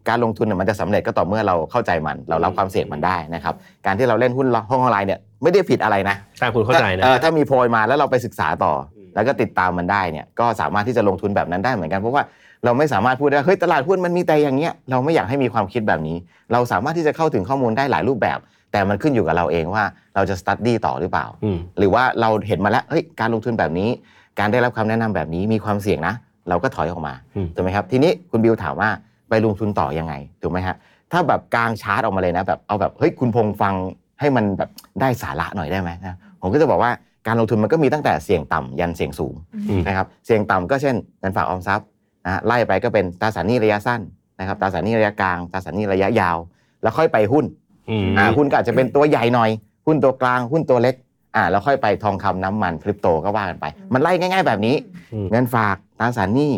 การลงทุนเนี่ยมันจะสำเร็จก็ต่อเมื่อเราเข้าใจมัน เรารับความเสี่ยงมันได้นะครับ การที่เราเล่นหุ้นห้องออนไลน์เนี่ยไม่ได้ผิดอะไรนะถ้าคุณเข้าใจนะ ถ้ออถ้ามีโพยมาแล้วเราไปศึกษาต่ออม แล้วก็ติดตามมันได้เนี่ยก็สามารถที่จะลงทุนแบบนั้นได้เหมือนกันเพราะว่า เราไม่สามารถพูดได้เฮ้ยตลาดหุ้นมันมีแต่อย่างเงี้ยเราไม่อยากให้มีความคิดแบบนี้ เราสามารถที่จะเข้าถึงข้อมูลได้หลายรูปแบบ แต่มันขึ้นอยู่กับเราเองว่าเราจะสตัดดี้ต่อหรือเปล่าอืมหรือว่าเราเห็นมาแล้วเฮ้ยการลงทุนแบบนี้ การได้รับคำแนะนำแบบนี้มีความเสี่ยงนะ เราก็ถอยออกมาอืมถูกไหมครับทีนี้คุณบิวถามว่าไปลงทุนต่อยังไงถูกไหมฮะถ้าแบบกลางชาร์ตออกมาเลยนะแบบเอาแบบเฮ้ยคุณพงษ์ฟังให้มันแบบได้สาระหน่อยได้ไหมนะผมก็จะบอกว่าการลงทุนมันก็มีตั้งแต่เสี่ยงต่ำยันเสี่ยงสูงอืมนะครับเสี่ยงต่ำก็เช่นเงินฝากออมทรัพย์ นะฮะไล่ไปก็เป็นตราสารหนี้ระยะสั้นนะครับตราสารหนี้ระยะกลางตราสารหนี้ระยะยาว แล้วค่อยไปหุ้นอืมอ่าหุ้นก็อาจจะเป็นตัวใหญ่หน่อย หุ้นตัวกลางหุ้นตัวเล็กอ่าแล้วค่อยไปทองคำน้ำมันคริปโตก็ว่ากันไป มันไล่ง่าย ๆ แบบนี้อืมเงินฝากตราสารหนี้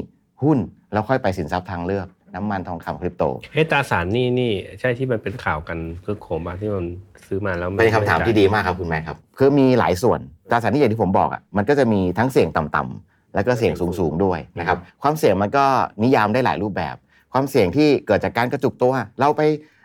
หุ้นแล้วค่อยไปสินทรัพย์ทางเลือกน้ำมันทองคำคริปโตเอะตราสารหนี่นี่ใช่ที่มันเป็นข่าวกันคือโคมอะที่มันซื้อมาแล้วไเป็นคำถามที่ดีมากครับคุณแม่ครับคือมีหลายส่วนตราสารหนี้อย่างที่ผมบอกอะมันก็จะมีทั้งเสี่ยงต่ำๆ แล้วก็เสี่ยงสูงๆด้วยนะครับความเสี่ยงมันก็นิยามได้หลายรูปแบบ ความเสี่ยงที่เกิดจากการกระจุกตัว เราไป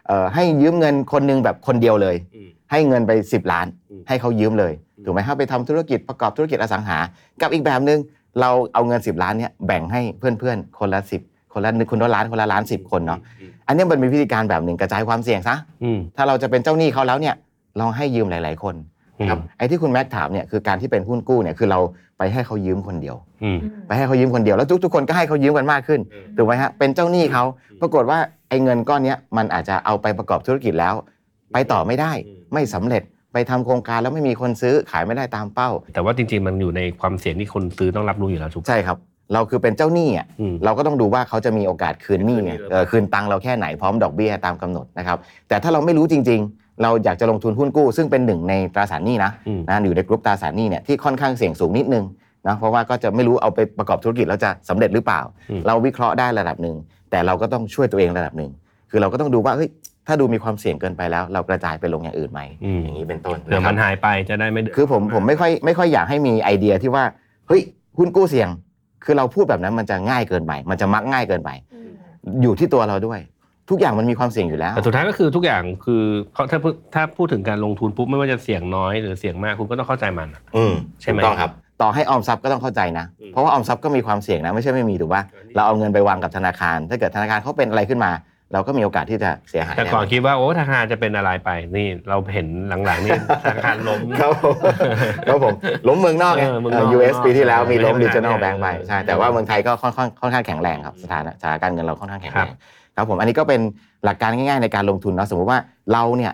เอ่อให้ยืมเงินคนหนึงแบบคนเดียวเลยอืมให้เงินไป 10 ล้านอืมให้เขายืมเลยอืมถูกไหมครับไปทำธุรกิจประกอบธุรกิจอสังหา กับอีกแบบหนึ่งเราเอาเงิน 10 ล้านเนี่ยแบ่งให้เพื่อนๆ คนละ 10 คนละหนึ่งคนละล้านคนละล้าน10 คนเนาะอันเนี้ยมันเป็นวิธีการแบบหนึ่งกระจายความเสี่ยงซะอืมถ้าเราจะเป็นเจ้าหนี้เขาแล้วเนี่ยลองให้ยืมหลาย ๆ คนอืม ครับไอ้ที่คุณแม็กถามเนี่ยคือการที่เป็นหุ้นกู้เนี่ยคือเราไปให้เขายืมคนเดียวอืมไปให้เขายืมคนเดียวแล้วทุกๆคนก็ให้เขายืมกันมากขึ้นอืมถูกไหมฮะเป็นเจ้าหนี้เขาปรากฏว่าไอ้เงินก้อนเนี้ยมันอาจจะเอาไปประกอบธุรกิจแล้ว ไปต่อไม่ได้อืมไม่สำเร็จไปทำโครงการแล้วไม่มีคนซื้อขายไม่ได้ตามเป้า แต่ว่าจริงๆมันอยู่ในความเสี่ยงที่คนซื้อต้องรับรู้อยู่แล้วทุกใช่ครับเราคือเป็นเจ้าหนี้อะอืมเราก็ต้องดูว่าเขาจะมีโอกาสคืนหนี้คืนหนี้ไงหรือเปล่าเออคืนตังค์เราแค่ไหนพร้อมดอกเบี้ยตามกำหนดนะครับแต่ถ้าเราไม่รู้จริง ๆ เราอยากจะลงทุนหุ้นกู้ ซึ่งเป็นหนึ่งในตราสารหนี้นะอืมนะอยู่ในกลุ่มตราสารหนี้เนี่ยที่ค่อนข้างเสี่ยงสูงนิดนึงนะเพราะว่าก็จะไม่รู้เอาไปประกอบธุรกิจแล้วจะสำเร็จหรือเปล่าอืมเราวิเคราะห์ได้ระดับหนึ่งแต่เราก็ต้องช่วยตัวเองระดับหนึ่งคือเราก็ต้องดูว่าเฮ้ยถ้าดูมีความเสี่ยงเกินไปแล้ว เรากระจายไปลงอย่างอื่นไหมอืมอย่างนี้เป็นต้นเผื่อนะครับมันหายไปจะได้ไม่เดืดคือผมผมไม่ค่อยไม่ค่อยอยากให้มีไอเดียที่ว่าเฮ้ยหุ้นกู้เสี่ยง คือเราพูดแบบนั้นมันจะง่ายเกินไป มันจะมักง่ายเกินไป อยู่ที่ตัวเราด้วย ทุกอย่างมันมีความเสี่ยงอยู่แล้ว แต่สุดท้ายก็คือทุกอย่างคือเขาถ้าพูดถ้าพูดถึงการลงทุนปุ๊บไม่ว่าจะเสี่ยงน้อยหรือเสี่ยงมากคุณก็ต้องเข้าใจมันอะ อืมใช่ไหมถูกต้องครับ ต่อให้ออมทรัพย์ก็ต้องเข้าใจนะ อืมเพราะว่าออมทรัพย์ก็มีความเสี่ยงนะไม่ใช่ไม่มีถูกป่ะเราเอาเงินไปวางกับธนาคาร ถ้าเกิดธนาคารเขาเป็นอะไรขึ้นมา เราก็มีโอกาสที่จะเสียหายแต่ก่อนแคิดว่าโอ้ธนาคารจะเป็นอะไรไปนี่เราเห็นหลังๆนี่ธนาคารล้ม ครับผมครับผมล้มเมืองนอกไงเออเมืองนอกเอ่อ US ปีที่แล้วมีล้ม ไม่ regional ไม่ bank ไปใช่แต่ว่าเมืองไทยก็ค่อนข้างค่อนข้างแข็งแรงครับสถานะสถานการณ์เงินเราค่อนข้างแข็งแรง ครับผมอันนี้ก็เป็นหลักการง่ายๆในการลงทุนเนาะสมมติว่าเราเนี่ย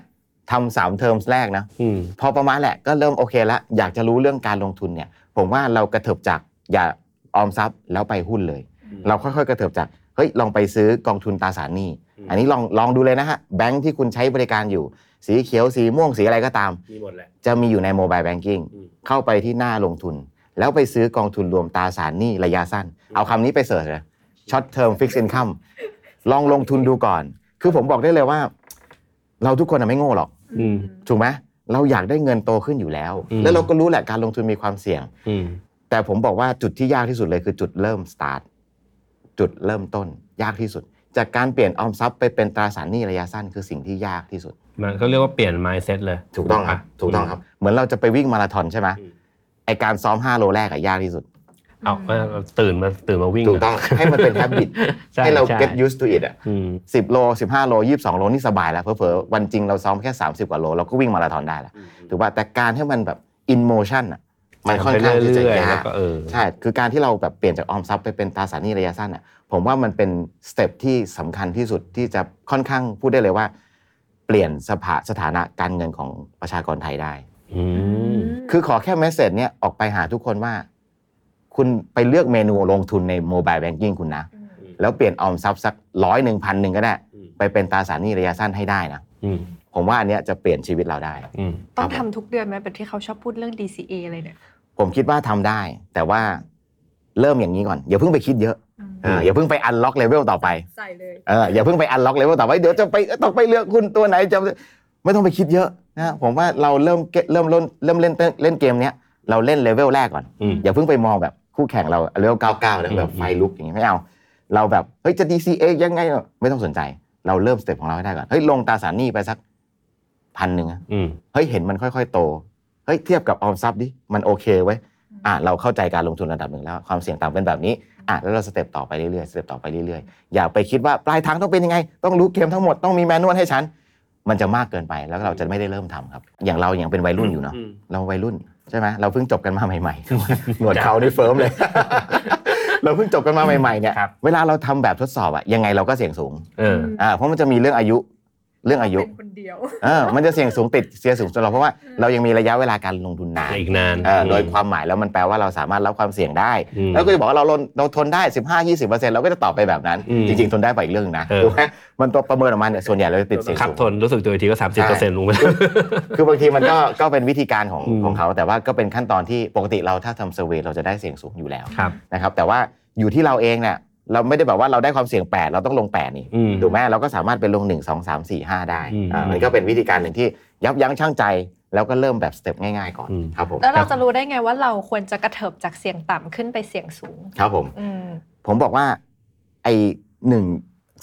ทำสามเทอมแรกนะอืมพอประมาณแหละก็เริ่มโอเคแล้วอยากจะรู้เรื่องการลงทุนเนี่ยผมว่าเรากระเถิบจากอย่าออมทรัพย์แล้วไปหุ้นเลยอืมเราค่อยๆ กระเถิบจากเฮ้ยลองไปซื้อกองทุนตราสารหนี้อืมอันนี้ลองลองดูเลยนะฮะแบงค์ที่คุณใช้บริการอยู่ สีเขียวสีม่วงสีอะไรก็ตามมีหมดแหละจะมีอยู่ใน mobile banking อืมเข้าไปที่หน้าลงทุน แล้วไปซื้อกองทุนรวมตราสารหนี้ระยะสั้น เอาคำนี้ไป search เลย short term fixed income ลองลงทุนดูก่อน คือผมบอกได้เลยว่า เราทุกคนน่ะไม่โง่หรอก อืม ถูกไหมเราอยากได้เงินโตขึ้นอยู่แล้ว อืม แล้วเราก็รู้แหละการลงทุนมีความเสี่ยง อืม แต่ผมบอกว่าจุดที่ยากที่สุดเลยคือจุดเริ่มสตาร์ทจุดเริ่มต้น ยากที่สุด จากการเปลี่ยนออมทรัพย์ไปเป็นตราสารหนี้ระยะสั้นคือสิ่งที่ยากที่สุด มันก็เรียกว่าเปลี่ยน mindset เลย ถูกต้องครับ ถูกต้องครับ เหมือนเราจะไปวิ่งมาราธอนใช่ไหมอืม ไอการซ้อม5โลแรกอะยากที่สุด เอาเอาตื่นมาตื่นมาวิ่งถูกต้องให้มันเป็น habit ใช่ให้เราใช่ get used to it อะอืมสิบโลสิบห้าโลยี่สิบสองโลนี่สบายแล้วเพอเพอๆวันจริงเราซ้อมแค่30กว่าโลเราก็วิ่งมาราธอนได้แล้วถูกป่ะแต่การให้มันแบบ in motion อะมันค่อนข้างที่จะเรื่อยๆยากแล้วก็เออใช่คือการที่เราแบบเปลี่ยนจากออมทรัพย์ไปเป็นตราสารหนี้ระยะสั้นอะผมว่ามันเป็น step ที่สำคัญที่สุดที่จะค่อนข้างพูดได้เลยว่า เปลี่ยนสภาสถานะการเงินของประชากรไทยได้อืมคือขอแค่ message เนี่ยออกไปหาทุกคนว่า คุณไปเลือกเมนูลงทุนใน mobile banking คุณนะ แล้วเปลี่ยนออมทรัพย์สักร้อยหนึ่งพันหนึ่งก็ได้อืมไปเป็นตราสารหนี้ระยะสั้นให้ได้นะอืมผมว่าอันเนี้ยจะเปลี่ยนชีวิตเราได้อืมต้องครับผมทำทุกเดือนไหมแบบที่เขาชอบพูดเรื่อง DCA อะไรเนี่ย ผมคิดว่าทำได้ แต่ว่าเริ่มอย่างนี้ก่อน อย่าเพิ่งไปคิดเยอะเอออย่าเพิ่งไป unlock level ต่อไปใส่เลยเอออย่าเพิ่งไป unlock level ต่อไปเดี๋ยวจะไปต้องไปเลือกหุ้นตัวไหนจะไม่ต้องไปคิดเยอะนะผมว่าเราเริ่ม get เริ่มเล่นเริ่มเล่นเล่นเกมเนี้ยเราเล่นเลเวลแรกก่อนอืมอย่าเพิ่งไปมองแบบ คู่แข่งเราเลเวลเก้าเก้าแล้วแบบอืมไฟลุกอย่างงี้ไม่เอา เราแบบเฮ้ยจะ DCA ยังไงอะไม่ต้องสนใจ เราเริ่ม step ของเราให้ได้ก่อนเฮ้ยลงตราสารหนี้ไปสักพันหนึ่งอะอืมเฮ้ยเห็นมันค่อยๆโตเฮ้ยเทียบกับออมทรัพย์ดิมันโอเคเว้ยอะเราเข้าใจการลงทุนระดับหนึ่งแล้ว ความเสี่ยงต่ำเป็นแบบนี้อะแล้วเรา step ต่อไปเรื่อยๆ step ต่อไปเรื่อยๆอย่าไปคิดว่าปลายทางต้องเป็นยังไง ต้องรู้เกมทั้งหมดต้องมี manual ให้ฉันมันจะมากเกินไปแล้วเราจะไม่ได้เริ่มทำครับ อย่างเราอย่างเป็นวัยรุ่นอยู่เนาะอืมเราวัยรุ่น ใช่ไหมเราเพิ่งจบกันมาใหม่ๆหนวดเขานี่เฟิร์มเลย เราเพิ่งจบกันมาใหม่ๆเนี่ยครับเวลาเราทำแบบทดสอบอะยังไงเราก็เสี่ยงสูงเอออ่าเพราะมันจะมีเรื่องอายุ เรื่องอายุเป็นคนเดียวเออมันจะเสี่ยงสูงติดเสียสูงสำหรับเพราะว่าเรายังมีระยะเวลาการลงทุนนานอีกนานเออโดยความหมายแล้วมันแปลว่าเราสามารถรับความเสี่ยงได้อืมแล้วก็จะบอกว่าเราลนเราทนได้ 15 20เปอร์เซ็นต์เราก็จะตอบไปแบบนั้นอืมจริง ๆ ทนได้ไปอีกเรื่องหนึ่งนะเออถูกไหมมันตัวประเมินออกมาเนี่ยส่วนใหญ่เราจะติดเสี่ยงขับสูงทนรู้สึกตัวอีกทีก็สามสิบเปอร์เซ็นต์ลงไปคือบางทีมันก็ก็เป็นวิธีการของอืมของเขา แต่ว่าก็เป็นขั้นตอนที่ปกติเราถ้าทำเซอร์เวยเราจะได้เสี่ยงสูงอยู่แล้วครับนะครับแต่ว่าอยู่ที่เราเองเนี่ย เราไม่ได้แบบว่าเราได้ความเสี่ยง 8 เราต้องลง 8 นี่อืม ถูกไหมเราก็สามารถเป็นลง 1 2 3 4 5 ได้อืมอ่ามันก็เป็นวิธีการหนึ่งที่ยับยั้งชั่งใจ แล้วก็เริ่มแบบสเต็ปง่ายๆก่อนอืม ครับผมแล้วเราจะรู้ได้ไงว่าเราควรจะกระเถิบจากเสียงต่ำขึ้นไปเสียงสูง ครับผม อืม ผมบอกว่าไอ้หนึ่ง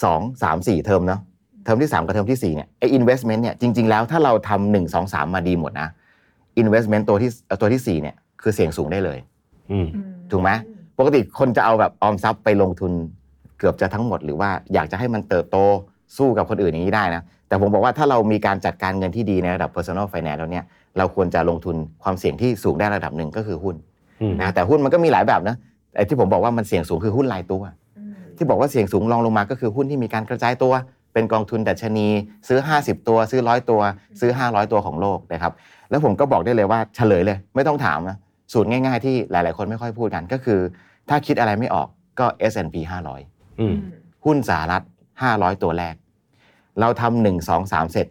สองสามสี่เทอมเนาะเทอมที่ 3 กับเทอมที่ 4 เนี่ยไอ้ investment เนี่ยจริง ๆ แล้วถ้าเราทำหนึ่งสองสามมาดีหมดนะ investment ตัวที่เอ่อตัวที่ 4 เนี่ยคือเสี่ยงสูงได้เลย อืม ถูกไหม ปกติคนจะเอาแบบออมทรัพย์ไปลงทุนเกือบจะทั้งหมด หรือว่าอยากจะให้มันเติบโตสู้กับคนอื่นอย่างนี้ได้นะ แต่ผมบอกว่าถ้าเรามีการจัดการเงินที่ดีในระดับ personal finance แล้วเนี่ยเราควรจะลงทุนความเสี่ยงที่สูงได้ระดับหนึ่งก็คือหุ้นอืมนะแต่หุ้นมันก็มีหลายแบบนะไอ้ที่ผมบอกว่ามันเสี่ยงสูงคือหุ้นรายตัว ที่บอกว่าเสี่ยงสูงรองลงมาก็คือหุ้นที่มีการกระจายตัว เป็นกองทุนดัชนี ซื้อ 50 ตัว ซื้อร้อยตัว ซื้อ 500 ตัวของโลกนะครับแล้วผมก็บอกได้เลยว่าเฉลยเลย ไม่ต้องถามนะ สูตรง่าย ๆ ที่หลาย ๆ คนไม่ค่อยพูดกันก็คือ ถ้าคิดอะไรไม่ออกก็ S&P 500อืมหุ้นสหรัฐ 500 ตัวแรก เราทำหนึ่งสองสามเสร็จ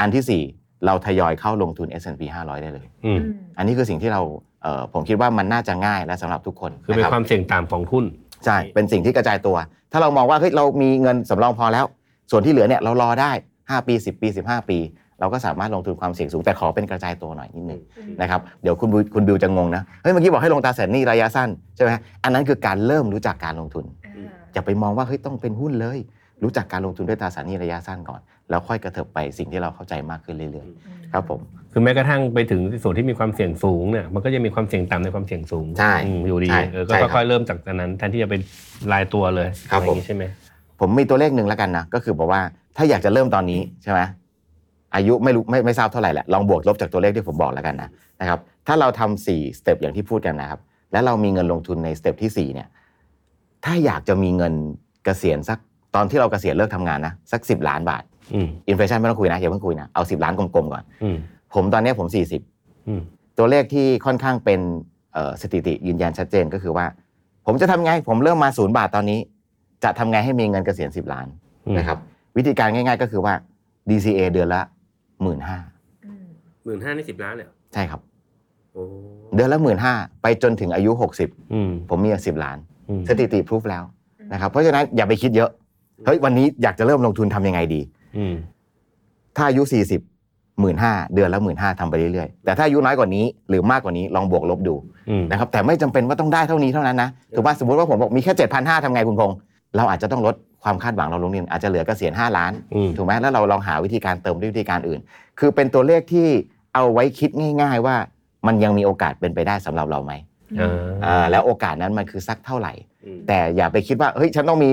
อันที่4เราทยอยเข้าลงทุน S&P 500 ได้เลยอืมอันนี้คือสิ่งที่เราเอ่อผมคิดว่ามันน่าจะง่ายและสำหรับทุกคนคือเป็นนะรับความเสี่ยงต่ำของหุ้นใช่เป็นสิ่งที่กระจายตัว ถ้าเรามองว่าเฮ้ยเรามีเงินสำรองพอแล้ว ส่วนที่เหลือเนี่ยเรารอได้ 5 ปี 10 ปี 15 ปี เราก็สามารถลงทุนความเสี่ยงสูงแต่ขอเป็นกระจายตัวหน่อยนิดนึงนะครับเดี๋ยวคุณบิวคุณบิวจะงงนะเฮ้ยเมื่อกี้บอกให้ลงตราสารหนี้ระยะสั้นใช่ไหมอันนั้นคือการเริ่มรู้จักการลงทุนอย่าไปมองว่าเฮ้ยต้องเป็นหุ้นเลย รู้จักการลงทุนด้วยตราสารหนี้ระยะสั้นก่อนแล้วค่อยกระเถิบไปสิ่งที่เราเข้าใจมากขึ้นเรื่อยๆครับผมคือแม้กระทั่งไปถึงส่วนที่มีความเสี่ยงสูงเนี่ยมันก็จะมีความเสี่ยงต่ำในความเสี่ยงสูงใช่อืมอยู่ดีใช่เออก็ใช่ครับค่อยๆเริ่มจากอันนั้นแทนที่จะเป็นรายตัวเลยครับอะไอย่างงี้ผมใช่ไหมผมมีตัวเลขหนึ่งแล้วกันนะก็คือบอกว่าถ้าอยากจะเริ่มตอนนี้ใช่ไหม อายุไม่รู้ไม่ไม่ทราบเท่าไหร่แหละลองบวกลบจากตัวเลขที่ผมบอกแล้วกันนะนะครับถ้าเราทำสี่ step อย่างที่พูดกันนะครับแล้วเรามีเงินลงทุนใน step ที่สี่เนี่ยถ้าอยากจะมีเงินเกษียณสักตอนที่เราเกษียณเลิกทำงานนะสักสิบล้านบาทอืมอินฟลชันไม่ต้องคุยนะอย่าเพิ่งคุยนะเอาสิบล้านกลมๆก่อนอืมผมตอนเนี้ยผมสี่สิบอืมตัวเลขที่ค่อนข้างเป็นเอ่อสถิติยืนยันชัดเจนก็คือว่า ผมจะทำไง ผมเริ่มมาศูนย์บาทตอนนี้ จะทำไงให้มีเงินเกษียณ 10 ล้านอืมนะครับวิธีการง่าย ๆ ก็คือว่า DCA เดือนละ หมื่นห้าหมื่นห้าในสิบล้านเลยใช่ครับ โอ้เดือนละหมื่นห้าไปจนถึงอายุอืม60ผมมีสิบล้าน อืมสถิติพิสูจแล้วนะครับเพราะฉะนั้นอย่าไปคิดเยอะเฮ้ยวันนี้อยากจะเริ่มลงทุนทำยังไงดี อืมถ้าอายุ 40หมื่นห้าเดือนละหมื่นห้าทำไปเรื่อยๆ แต่ถ้าอายุน้อยกว่านี้หรือมากกว่านี้ลองบวกลบดูอืมนะครับแต่ไม่จำเป็นว่าต้องได้เท่านี้เท่านั้นนะถูกป่ะสมมติว่าผมบอกมีแค่ 7,500ทำไงคุณพงษ์เราอาจจะต้องลด ความคาดหวังเราลงนิดนึงอาจจะเหลือเกษียณ5ล้านอืมถูกไหมแล้วเราลองหาวิธีการเติมด้วยวิธีการอื่น คือเป็นตัวเลขที่เอาไว้คิดง่าย ๆ ว่ามันยังมีโอกาสเป็นไปได้สำหรับเราไหมอ่าอ่าแล้วโอกาสนั้นมันคือสักเท่าไหร่อืมแต่อย่าไปคิดว่าเฮ้ยฉันต้องมี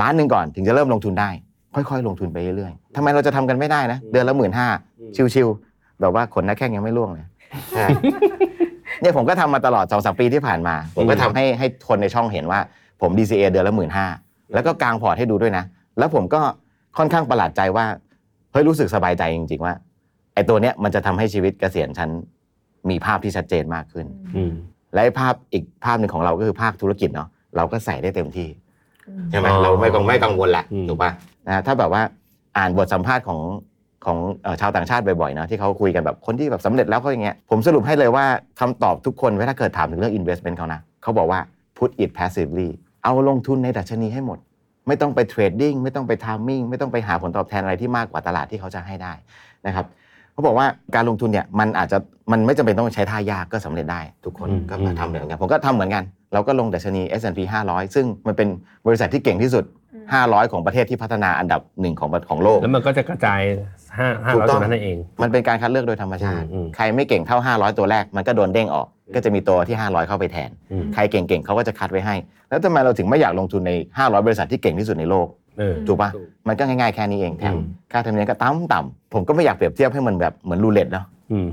ล้านหนึ่งก่อนถึงจะเริ่มลงทุนได้ ค่อยๆ ลงทุนไปเรื่อยๆทำไมเราจะทำกันไม่ได้นะ เดือนละหมื่นห้าชิวๆแบบว่าขนหน้าแข้งยังไม่ร่วงเลยเนี่ยผมก็ทำมาตลอดสองสามปีที่ผ่านมา ผมก็ทำให้ให้คนในช่องเห็นว่าผม DCA เดือนละหมื่นห้า แล้วก็กางพอร์ตให้ดูด้วยนะ แล้วผมก็ค่อนข้างประหลาดใจว่าเฮ้ยรู้สึกสบายใจจริง ๆ ว่าไอ้ตัวเนี้ยมันจะทำให้ชีวิตเกษียณฉันมีภาพที่ชัดเจนมากขึ้นอืมและไอ้ภาพอีกภาพหนึ่งของเราก็คือภาคธุรกิจเนาะเราก็ใส่ได้เต็มที่ใช่ไหมอ๋อเราไม่กังไม่กังวลละอืมถูกป่ะนะฮะถ้าแบบว่าอ่านบทสัมภาษณ์ของของเอ่อชาวต่างชาติบ่อยๆเนาะที่เขาคุยกันแบบคนที่แบบสำเร็จแล้วเขาอย่างเงี้ยผมสรุปให้เลยว่าคำตอบทุกคนเวลาเกิดถามถึงเรื่อง investment เขานะเขาบอกว่า put it passively เอาลงทุนในดัชนีให้หมด ไม่ต้องไป trading ไม่ต้องไป timing ไม่ต้องไปหาผลตอบแทนอะไรที่มากกว่าตลาดที่เขาจะให้ได้นะครับเขาบอกว่าการลงทุนเนี่ยมันอาจจะมันไม่จำเป็นต้องใช้ท่ายากก็สำเร็จได้ ทุกคนอืมก็มาทำเหมือนกันผมก็ทำเหมือนกัน เราก็ลงดัชนี S&P 500 ซึ่งมันเป็นบริษัทที่เก่งที่สุด 500 ของประเทศที่พัฒนาอันดับหนึ่งของของโลก แล้วมันก็จะกระจายห้าห้าถูร้อกยต้ตัองวนั้นเอง มันเป็นการคัดเลือกโดยธรรมชาติอืมอืมใครไม่เก่งเท่า 500 ตัวแรกมันก็โดนเด้งออก ก็จะมีตัวที่ 500 เข้าไปแทนอืมใครเก่งๆเขาก็จะคัดไว้ให้ แล้วทำไมเราถึงไม่อยากลงทุนใน 500 บริษัทที่เก่งที่สุดในโลกเออถูกปะมันก็ง่ายๆแค่นี้เองแถมอืมค่าธรรมเนียมก็ต่ำต่ำผมก็ไม่อยากเปรียบเทียบให้มันแบบเหมือนรูเล็ตเนาะอืม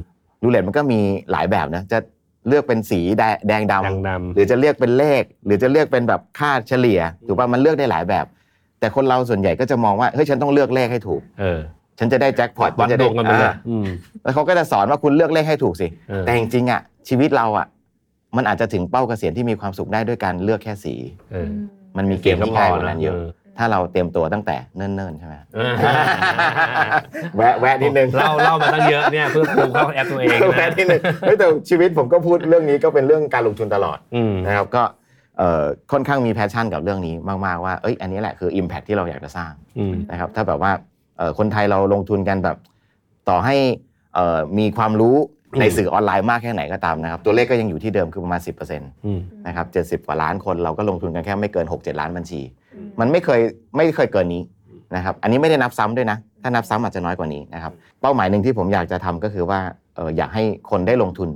รูเล็ตมันก็มีหลายแบบนะจะเลือกเป็นสีแดแดงดำดังดำหรือจะเรียกเป็นเลข หรือจะเรียกเป็นแบบค่าเฉลี่ยถูกป่ะมันเลือกได้หลายแบบ แต่คนเราส่วนใหญ่ก็จะมองว่าเฮ้ยฉันต้องเลือกเลขให้ถูก เออ ฉันจะได้แจ็คพอตวัดฉัจะดได้วงกันไปเลยอ่าอืม แล้วเขาก็จะสอนว่าคุณเลือกเลขให้ถูกสิ เออ แต่จริงๆอะชีวิตเราอะมันอาจจะถึงเป้าเกษียณที่มีความสุขได้ด้วยการเลือกแค่สี เออมันมีเกมที่ง่ายกว่านั้นเยอะเออถ้าเราเตรียมตัวตั้งแต่เนิ่นๆใช่ไหมเออแวะแวะนิดนึง เล่าเล่ามาตั้งเยอะเนี่ยเพื่อผูกเข้าแอปตัวเองแวะนะนิดนึงเฮ้ยแต่ชีวิตผมก็พูดเรื่องนี้ก็เป็นเรื่องการลงทุนตลอด อืม นะครับก็เอ่อ ค่อนข้างมี passion กับเรื่องนี้มากๆว่าเอ้ยอันนี้แหละคือ Impact ที่เราอยากจะสร้างอืมนะครับถ้าแบบว่าเอ่อคนไทยเราลงทุนกันแบบต่อให้เอ่อมีความรู้ในอืมสื่อออนไลน์มากแค่ไหนก็ตามนะครับตัวเลขก็ยังอยู่ที่เดิมคือประมาณ 10%นอืมะครับ70กว่าล้านคนเราก็ลงทุนกันแค่ไม่เกิน 6-7 ล้านบัญชี มันไม่เคยไม่เคยเกินนี้นะครับอันนี้ไม่ได้นับซ้ำด้วยนะ ถ้านับซ้ำอาจจะน้อยกว่านี้นะครับเป้าหมายหนึ่งที่ผมอยากจะทำก็คือว่าเอ่ออยากให้คนได้ลงทุน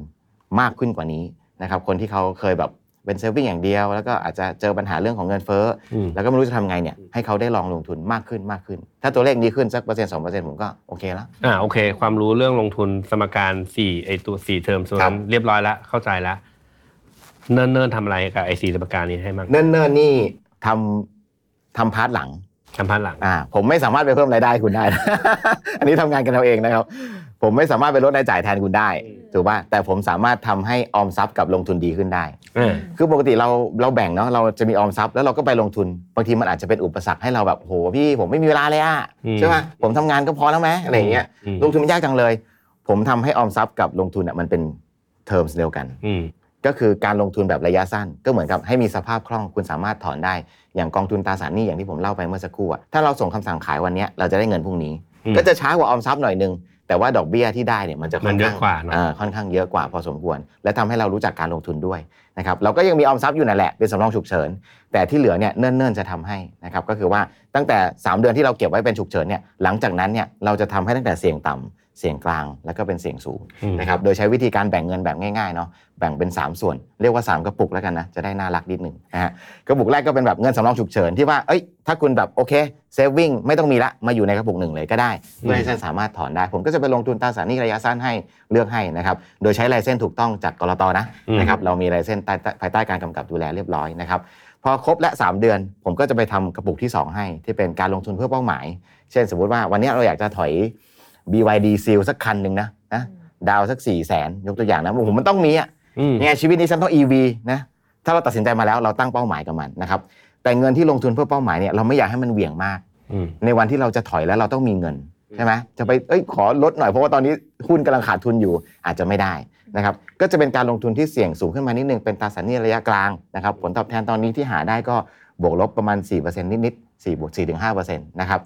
มากขึ้นกว่านี้นะครับคนที่เขาเคยแบบ เป็น saving อย่างเดียว แล้วก็อาจจะเจอปัญหาเรื่องของเงินเฟ้ออืมแล้วก็ไม่รู้จะทำไงเนี่ยให้เขาได้ลองลงทุนมากขึ้นมากขึ้น ถ้าตัวเลขนี้ขึ้นสักเปอร์เซ็นต์สองเปอร์เซ็นต์ผมก็โอเคแล้วอ่าโอเค ความรู้เรื่องลงทุนสมการสี่ไอตัวสี่เทอมส่วนนั้นครับเรียบร้อยแล้วเข้าใจแล้วเนิ่นๆทำอะไรกับไอสี่สมการนี้ให้มั่งเนิ่นๆนี่ทำทำ part หลังทำ part หลังอ่าผมไม่สามารถไปเพิ่มรายได้ให้คุณได้นะอันนี้ทำงานกันเราเองนะครับ ผมไม่สามารถไปลดรายจ่ายแทนคุณได้ถูกป่ะแต่ผมสามารถทำให้ออมทรัพย์กับลงทุนดีขึ้นได้เออคือปกติเราเราแบ่งเนาะเราจะมีออมทรัพย์แล้วเราก็ไปลงทุนบางทีมันอาจจะเป็นอุปสรรคให้เราแบบโหพี่ผมไม่มีเวลาเลยอะอืมใช่ป่ะผมทำงานก็พอแล้วไหมอะไรอย่างเงี้ยอืมลงทุนมันยากจังเลย ผมทำให้ออมทรัพย์กับลงทุนอะมันเป็นเทอมเดียวกันอืมก็คือการลงทุนแบบระยะสั้น ก็เหมือนกับให้มีสภาพคล่องคุณสามารถถอนได้ อย่างกองทุนตราสารหนี้อย่างที่ผมเล่าไปเมื่อสักครู่อะถ้าเราส่งคำสั่งขายวันเนี้ยเราจะได้เงินพรุ่งนี้อืมก็จะช้ากว่าออมทรัพย์หน่อยนึง แต่ว่าดอกเบี้ยที่ได้เนี่ยมันจะค่มัอนนเยข้าอะงกว่าเนอะอ่ค่อนข้างเยอะกว่าพอสมควร และทำให้เรารู้จักการลงทุนด้วยนะครับเราก็ยังมีออมทรัพย์อยู่นั่นแหละเป็นสำรองฉุกเฉิน แต่ที่เหลือเนี่ยเนิ่นๆจะทำให้นะครับก็คือว่าตั้งแต่ 3 เดือนที่เราเก็บไว้เป็นฉุกเฉินเนี่ยหลังจากนั้นเนี่ยเราจะทำให้ตั้งแต่เสี่ยงต่ำ เสี่ยงกลางแล้วก็เป็นเสี่ยงสูงอืมนะครับโดยใช้วิธีการแบ่งเงินแบบง่ายๆเนาะแบ่งเป็น 3 ส่วน เรียกว่า 3 กระปุกแล้วกันนะจะได้น่ารักนิดหนึ่งนะฮะกระปุกแรกก็เป็นแบบเงินสำรองฉุกเฉินที่ว่าเอ้ยถ้าคุณแบบโอเค saving ไม่ต้องมีละมาอยู่ในกระปุกหนึ่งเลยก็ได้เพื่อให้ท่านสามารถถอนได้ ผมก็จะไปลงทุนตราสารหนี้ระยะสั้นให้เลือกให้นะครับโดยใช้ license ถูกต้องจากกลตนะอืมนะครับเรามี license ใต้ใต้ภายใต้การกำกับดูแลเรียบร้อยนะครับพอครบและ 3 เดือน ผมก็จะไปทำกระปุกที่ 2 ให้ ที่เป็นการลงทุนเพื่อเป้าหมาย เช่น สมมุติว่าวันนี้เราอยากจะถอย BYD Seal สักคันหนึ่งนะนะดาวสัก4ี่แสนยกตัวอย่างนะโอ้โหมันต้องมีอะอืมยังไงชีวิตนี้ฉันต้อง EV นะถ้าเราตัดสินใจมาแล้วเราตั้งเป้าหมายกับมันนะครับแต่เงินที่ลงทุนเพื่อเป้าหมายเนี่ยเราไม่อยากให้มันเหวี่ยงมากอืมในวันที่เราจะถอยแล้วเราต้องมีเงินใช่ไหมจะไปเอ้ยขอลดหน่อยเพราะว่าตอนนี้หุ้นกำลังขาดทุนอยู่อาจจะไม่ได้นะครับก็จะเป็นการลงทุนที่เสี่ยงสูงขึ้นมานิดนึงเป็นตราสารหนี้ระยะกลางนะครับผลตอบแทนตอนนี้ที่หาได้ก็บวกลบประมาณ 4%นิดๆ4บวก4ถึง5%นะครับ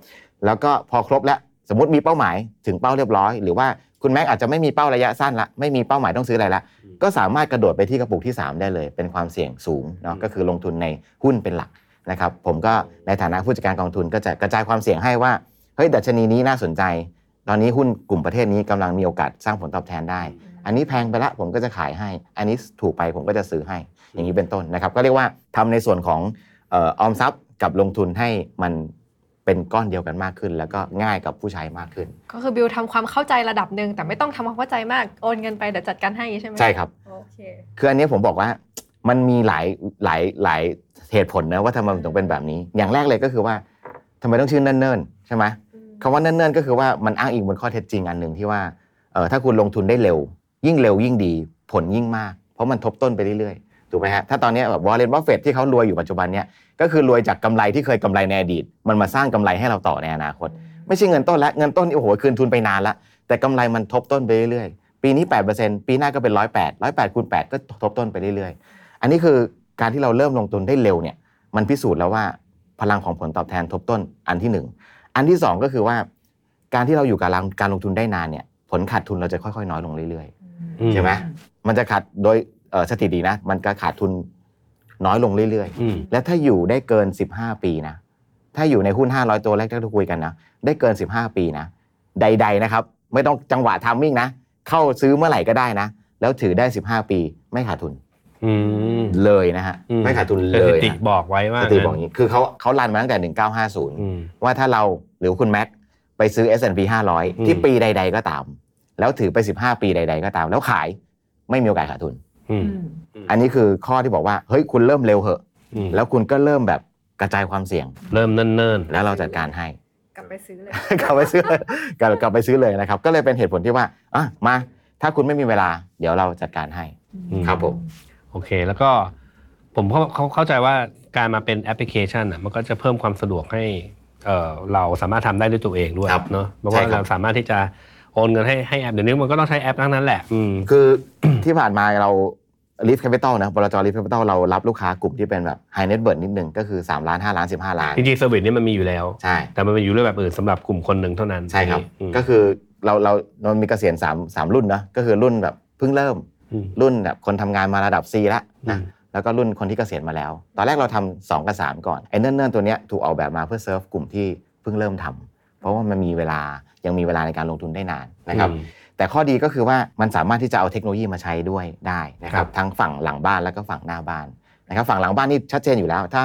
แล้วก็พอครบแล้ว สมมติมีเป้าหมายถึงเป้าเรียบร้อย หรือว่าคุณแม็กอาจจะไม่มีเป้าระยะสั้นละไม่มีเป้าหมายต้องซื้ออะไรละก็สามารถกระโดดไปที่กระปุกที่ 3 ได้เลย เป็นความเสี่ยงสูงเนาะก็คือลงทุนในหุ้นเป็นหลักนะครับผมก็ในฐานะผู้จัดการกองทุนก็จะกระจายความเสี่ยงให้ว่าเฮ้ยดัชนีนี้น่าสนใจ ตอนนี้หุ้นกลุ่มประเทศนี้กำลังมีโอกาสสร้างผลตอบแทนได้ อันนี้แพงไปละผมก็จะขายให้ อันนี้ถูกไปผมก็จะซื้อให้อย่างนี้เป็นต้นนะครับ ก็เรียกว่าทำในส่วนของเออออมทรัพย์กับลงทุนให้มัน เป็นก้อนเดียวกันมากขึ้น แล้วก็ง่ายกับผู้ใช้มากขึ้น ก็คือบิวทำความเข้าใจระดับหนึ่งแต่ไม่ต้องทำความเข้าใจมากโอนเงินไปเดี๋ยวจัดการให้ใช่ไหมใช่ครับโอเคคืออันนี้ผมบอกว่ามันมีหลายหลายหลายเหตุผลนะว่าทำไมมันถึงเป็นแบบนี้ อย่างแรกเลยก็คือว่าทำไมต้องชื่อเนิ่นๆใช่ไหมคำว่าเนิ่นๆก็คือว่ามันอ้างอิงบนข้อเท็จจริงอันหนึ่งที่ว่าเออถ้าคุณลงทุนได้เร็ว ยิ่งเร็วยิ่งดีผลยิ่งมาก เพราะมันทบต้นไปเรื่อยๆ ถูกไหมฮะถ้าตอนเนี้ยแบบวอร์เรนบัฟเฟตที่เขารวยอยู่ปัจจุบันเนี้ยก็คือรวยจากกำไรที่เคยกำไรในอดีต มันมาสร้างกำไรให้เราต่อในอนาคต ไม่ใช่เงินต้นละเงินต้นนี่โอ้โหคืนทุนไปนานละแต่กำไรมันทบต้นไปเรื่อยๆปีนี้ 8%ปีหน้าก็เป็น108 108คูณ8ก็ทบต้นไปเรื่อยๆ อันนี้คือการที่เราเริ่มลงทุนได้เร็วเนี่ยมันพิสูจน์แล้วว่าพลังของผลตอบแทนทบต้นอันที่หนึ่งอันที่สองก็คือว่า การที่เราอยู่กับการลงทุนได้นานเนี่ยผลขาดทุนเราจะค่อยๆ น้อยลงเรื่อยอืๆใช่ไหมมันจะขาดโดยเอ่อ สถิตินะ มันก็ขาดทุนน้อยลงเรื่อยๆอืมและถ้าอยู่ได้เกิน 15 ปีนะ ถ้าอยู่ในหุ้น 500 ตัวแรกที่เราคุยกันนะ ได้เกิน 15 ปีนะ ใด ๆ นะครับ ไม่ต้องจังหวะทามมิ่งนะ เข้าซื้อเมื่อไหร่ก็ได้นะ แล้วถือได้ 15 ปีไม่ขาดทุนอืมเลยนะฮะ อืไม่ขาดทุนสเลถิยตินะบอกไว้ว่าสถิติบอกอย่างนี้ คือเขาเขารันมาตั้งแต่ 1950 อืม ว่าถ้าเราหรือคุณแม็กไปซื้อ S&P อืม 500 ที่ปีใด ๆ ก็ตาม แล้วถือไป 15 ปีใด ๆ ก็ตาม แล้วขายไม่มีโอกาสขาดทุน อืมอันนี้คือข้อที่บอกว่าเฮ้ยคุณเริ่มเร็วเหอะอืมแล้วคุณก็เริ่มแบบกระจายความเสี่ยง เริ่มเนิ่นๆ แล้วเราจัดการให้ กลับไปซื้อเลย กลับไปซื้อกลับกลับไปซื้อเลยนะครับ ก็เลยเป็นเหตุผลที่ว่าอะมา ถ้าคุณไม่มีเวลา เดี๋ยวเราจัดการให้อืมครับผมโอเค แล้วก็ผมเข้าเขาเข้าใจว่าการมาเป็นแอปพลิเคชันอะมันก็จะเพิ่มความสะดวกให้เอ่อเราสามารถทำได้ด้วยตัวเองด้วยครับเนาะเพราะใช่ว่าครับเราสามารถที่จะ โอนเงินให้ให้แอปเดี๋ยวนี้มันก็ต้องใช้แอปทั้งนั้นแหละอืม คือที่ผ่านมาเรา Leaf Capital นะบลจ Leaf Capital เรารับลูกค้ากลุ่มที่เป็นแบบ High Net Worth นิดนึงก็คือ 3 ล้าน 5 ล้าน 15 ล้าน จริงๆเซอร์วิสนี้มันมีอยู่แล้ว ใช่ แต่มันเป็นอยู่รูปแบบอื่นสำหรับกลุ่มคนหนึ่งเท่านั้นใช่ครับ อืม ก็คือเราเราเรามีเกษียณ3 3 รุ่นนะก็คือรุ่นแบบเพิ่งเริ่มอืมรุ่นแบบคนทำงานมาระดับ C แล้วนะอืม แล้วก็รุ่นคนที่เกษียณมาแล้ว ตอนแรกเราทำ2กับ3ก่อนไอ้เนิ่นๆตัวเนี้ยถูกออกแบบมาเพื่อเซิร์ฟกลุ่มที่เพิ่งเริ่มทำเพราะว่ามันมีเวลา ยังมีเวลาในการลงทุนได้นานนะครับอืมแต่ข้อดีก็คือว่ามันสามารถที่จะเอาเทคโนโลยีมาใช้ด้วยได้นะคครัรับบทั้งฝั่งหลังบ้านแล้วก็ฝั่งหน้าบ้านนะครับฝั่งหลังบ้านนี่ชัดเจนอยู่แล้ว ถ้า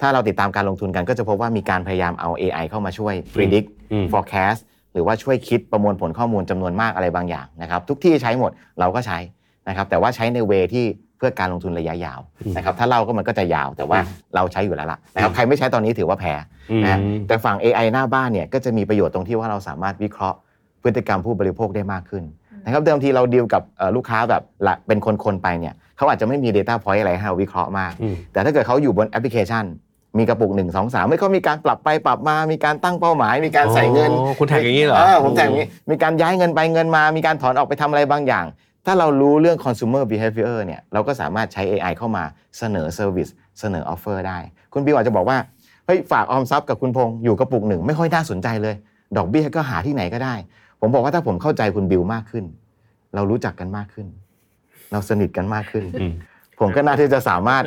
ถ้าเราติดตามการลงทุนกันก็จะพบว่ามีการพยายามเอา AI เข้ามาช่วย predict อืม forecast หรือว่าช่วยคิดประมวลผลข้อมูลจำนวนมากอะไรบางอย่างนะครับทุกที่ใช้หมดเราก็ใช้นะครับแต่ว่าใช้ในเวที่ เพื่อการลงทุนระยะยาวอืมนะครับถ้าเราก็มันก็จะยาวแต่ว่าอืมเราใช้อยู่แล้วล่ะนะครับใครไม่ใช้ตอนนี้ถือว่าแพ้อืมนะฮะแต่ฝั่ง AI หน้าบ้านเนี่ยก็จะมีประโยชน์ตรงที่ว่าเราสามารถวิเคราะห์พฤติกรรมผู้บริโภคได้มากขึ้นนะครับเดิมทีเราดีลกับเอ่อลูกค้าแบบละเป็นคนๆไปเนี่ยเขาอาจจะไม่มี Data Point อะไรให้เราวิเคราะห์มากอืมแต่ถ้าเกิดเขาอยู่บนแอปพลิเคชัน มีกระปุก1 2 3ไม่เขามีการปรับไปปรับมา มีการตั้งเป้าหมาย มีการใส่เงินอ๋อคุณแท็กอย่างนี้เหรอผมแท็กอย่างนี้มีการย้ายเงินไปเงินมา มีการถอนออกไปทำอะไรบางอย่าง ถ้าเรารู้เรื่อง consumer behavior เนี่ยเราก็สามารถใช้ AI เข้ามาเสนอ service เสนอ offer ได้ คุณบิวอาจจะบอกว่าเฮ้ยฝากออมทรัพย์กับคุณพงษ์อยู่กระปุกหนึ่งไม่ค่อยน่าสนใจเลย ดอกเบี้ยก็หาที่ไหนก็ได้ ผมบอกว่าถ้าผมเข้าใจคุณบิวมากขึ้น เรารู้จักกันมากขึ้น เราสนิทกันมากขึ้นอืมผมก็น่าที่จะสามารถ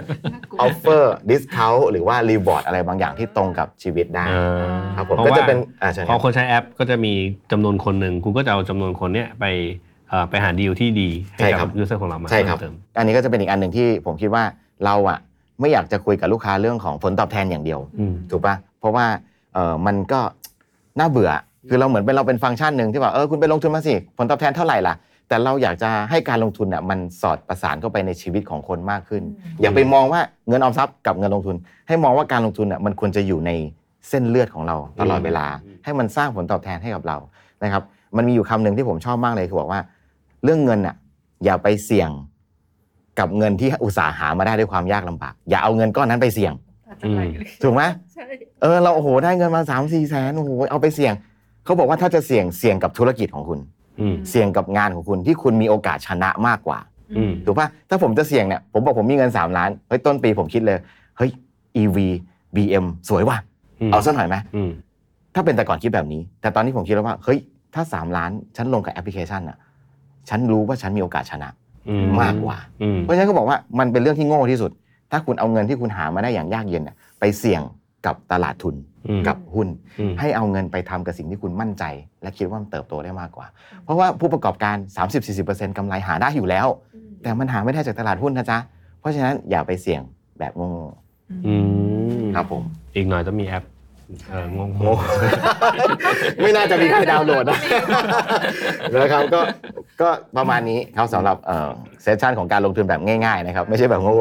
offer discount หรือว่า reward อะไรบางอย่างที่ตรงกับชีวิตได้อ่าครับผมเพราะก็จะว่าเป็นอ่าใช่พคอรับคนใช้แอปก็จะมีจำนวนคนหนึ่งคุณก็จะเอาจำนวนคนเนี้ยไปเอ่อ ไปหาดีลที่ดีให้ใช่คกัรับบ user ของเรามาใช่ครับเพิ่มเติมอันนี้ก็จะเป็นอีกอันหนึ่งที่ผมคิดว่าเราอะไม่อยากจะคุยกับลูกค้าเรื่องของผลตอบแทนอย่างเดียวอืมถูกปะเพราะว่าเออมันก็น่าเบื่อคือเราเหมือนเป็นเราเป็นฟังก์ชันหนึ่งที่ว่าเออคุณไปลงทุนมาสิผลตอบแทนเท่าไหร่ล่ะแต่เราอยากจะให้การลงทุนเนี่ยมันสอดประสานเข้าไปในชีวิตของคนมากขึ้น อย่าไปมองว่าเงินออมทรัพย์กับเงินลงทุน ให้มองว่าการลงทุนอะมันควรจะอยู่ในเส้นเลือดของเราตลอดเวลา ให้มันสร้างผลตอบแทนให้กับเรานะครับมันมีอยู่คำหนึ่งที่ผมชอบมากเลยคือบอกว่า เรื่องเงินอะอย่าไปเสี่ยงกับเงินที่อุตสาห์หามาได้ด้วยความยากลำบาก อย่าเอาเงินก้อนนั้นไปเสี่ยงถูกไหม ใช่เออเราโอ้โหได้เงินมา3ามสี่แสนโอ้โหเอาไปเสี่ยง เขาบอกว่าถ้าจะเสี่ยงเสี่ยงกับธุรกิจของคุณ อืม เสี่ยงกับงานของคุณที่คุณมีโอกาสชนะมากกว่า อืม ถูกปะถ้าผมจะเสี่ยงเนี่ยผมบอกผมมีเงิน 3 ล้านเฮ้ยต้นปีผมคิดเลยเฮ้ย EV BM สวยว่ะมเอาสักหน่อยไหมอืม ถ้าเป็นแต่ก่อนคิดแบบนี้ แต่ตอนนี้ผมคิดแล้วว่าเฮ้ยถ้า 3 ล้านฉันลงกับแอปพลิเคชันอะ ฉันรู้ว่าฉันมีโอกาสชนะอืมากกว่าอืมเพราะฉะนั้นก็บอกว่ามันเป็นเรื่องที่โง่ที่สุด ถ้าคุณเอาเงินที่คุณหามาได้อย่างยากเย็นน่ะไปเสี่ยงกับตลาดทุนอืมกับหุ้นอืมให้เอาเงินไปทำกับสิ่งที่คุณมั่นใจ และคิดว่ามันเติบโตได้มากกว่า เพราะว่าผู้ประกอบการ 30-40%กำไรหาได้อยู่แล้ว แต่มันหาไม่ได้จากตลาดหุ้นนะจ๊ะเพราะฉะนั้นอย่าไปเสี่ยงแบบโง่อืมๆครับผมอีกหน่อยต้องมีแอป เอองงโง่ไม่น่าจะมีใครดาวน์โหลดนะ นะครับก็ก็ประมาณนี้ครับสำหรับเซสชันของการลงทุนแบบง่ายๆนะครับ ไม่ใช่แบบโง่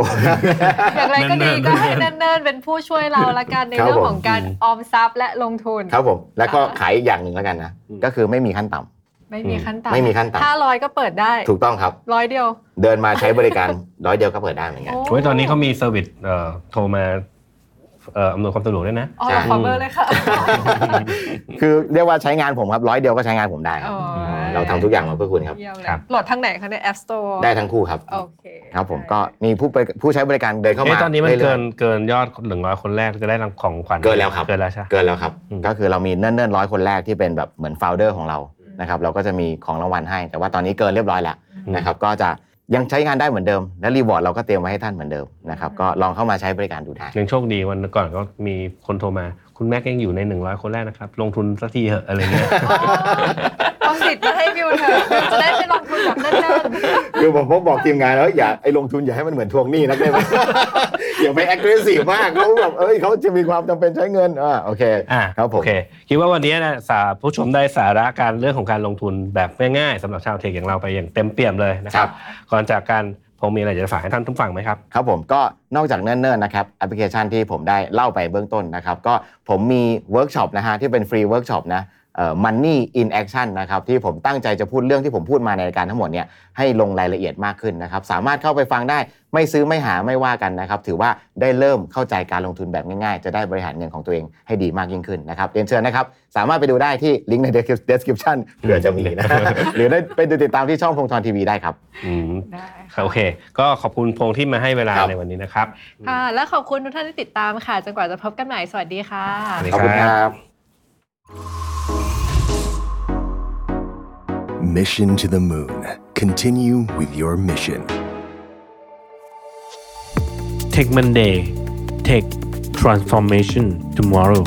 อย่างไรก็ดีก็ให้เนิ่นๆเป็นผู้ช่วยเราละกันในครับเรื่องผมของการออมทรัพย์และลงทุน ครับผม แล้วก็ขายอีกอย่างหนึ่งแล้วกันนะ ก็คือไม่มีขั้นต่ำไม่มีขั้นต่ำไม่มีขั้นต่ำห้าร้อยก็เปิดได้ ถูกต้องครับร้อยเดียว เดินมาใช้บริการร้อยเดียวก็เปิดได้เหมือนกันโอ้ยตอนนี้เขามีเซอร์วิสเอ่อโทรมาเอ่ออำนวยความสะดวกด้วยนะอ๋อใช่ขอเบอร์เลยค่ะ คือเรียกว่าใช้งานผมครับร้อยเดียวก็ใช้งานผมได้ครับอ๋อเราทำทุกอย่างมาเพื่อคุณครับเยี่ยมเลยครับ โหลดทางไหนคะใน App Store ได้ทั้งคู่ครับโอเคครับผมก็มีผู้ไปผู้ใช้บริการเดินเข้าเอ๊ะมาตอนนี้มันรื่เกิอยนเกินยอดหนึ่งร้อยคนแรกจะได้รางของขวัญเกินแล้วครับเกินแล้วใช่ไหมๆเกินแล้วครับอืมก็คือเรามีเนิ่นๆร้อยคนแรกที่เป็นแบบเหมือน founder ของเรานะครับเราก็จะมีของรางวัลให้ แต่ว่าตอนนี้เกินเรียบร้อยแล้วนะครับก็จะ ยังใช้งานได้เหมือนเดิม และ reward เราก็เตรียมไว้ให้ท่านเหมือนเดิมนะครับก็ลองเข้ามาใช้บริการดูได้ยังโชคดีวันก่อนก็มีคนโทรมา คุณแม็กยังอยู่ในหนึ่งร้อยคนแรกนะครับ ลงทุนสักทีเหอะอะไรเงี้ยเอาสิทธิ์มาให้บิวเถอะบิวจะได้ไปลงทุนแบบเนิ่นคือผมบอกทีมงานแล้วอย่าไอ้ลงทุนอย่าให้มันเหมือนทวงหนี้นักได้ไหม อย่าไป aggressive มากเขาแบบเอ้ยเขาจะมีความจำเป็นใช้เงินอ่าโอเคอ่าครับผมโอเคคิดว่าวันนี้นะสาผู้ชมได้สาระการเรื่องของการลงทุนแบบง่ายๆสำหรับชาว tech อย่างเราไปอย่างเต็มเปี่ยมเลยนะคครัรับบก่อนจากการพงมีอะไรจะฝากให้ท่านทุกฝั่งไหมครับครับผมก็นอกจากเนิ่นๆนะครับแอปพลิเคชันที่ผมได้เล่าไปเบื้องต้นนะครับก็ผมมีเวิร์กช็อปนะฮะที่เป็นฟรีเวิร์กช็อปนะเอ่อ money in action นะครับที่ผมตั้งใจจะพูดเรื่องที่ผมพูดมาในรายการทั้งหมดเนี่ยให้ลงรายละเอียดมากขึ้นนะครับสามารถเข้าไปฟังได้ไม่ซื้อไม่หาไม่ว่ากันนะครับถือว่าได้เริ่มเข้าใจการลงทุนแบบง่ายๆ จะได้บริหารเงินของตัวเองให้ดีมากยิ่งขึ้นนะครับเรียนเชิญนะครับสามารถไปดูได้ที่ลิงก์ใน description เผื่อจะมีนะหรือได้ไปดูติดตามที่ช่องพงธรทีวีได้ครับอืมๆได้โอเค ก็ขอบคุณพงษ์ที่มาให้เวลาครับในวันนี้นะครับค่ะและขอบคุณทุกท่านที่ติดตามค่ะจนกว่าจะพบกันใหม่สวัสดีค่ะสวัสดีขอบคุณครับ Mission to the Moon. Continue with your mission. Take Monday Take Transformation Tomorrow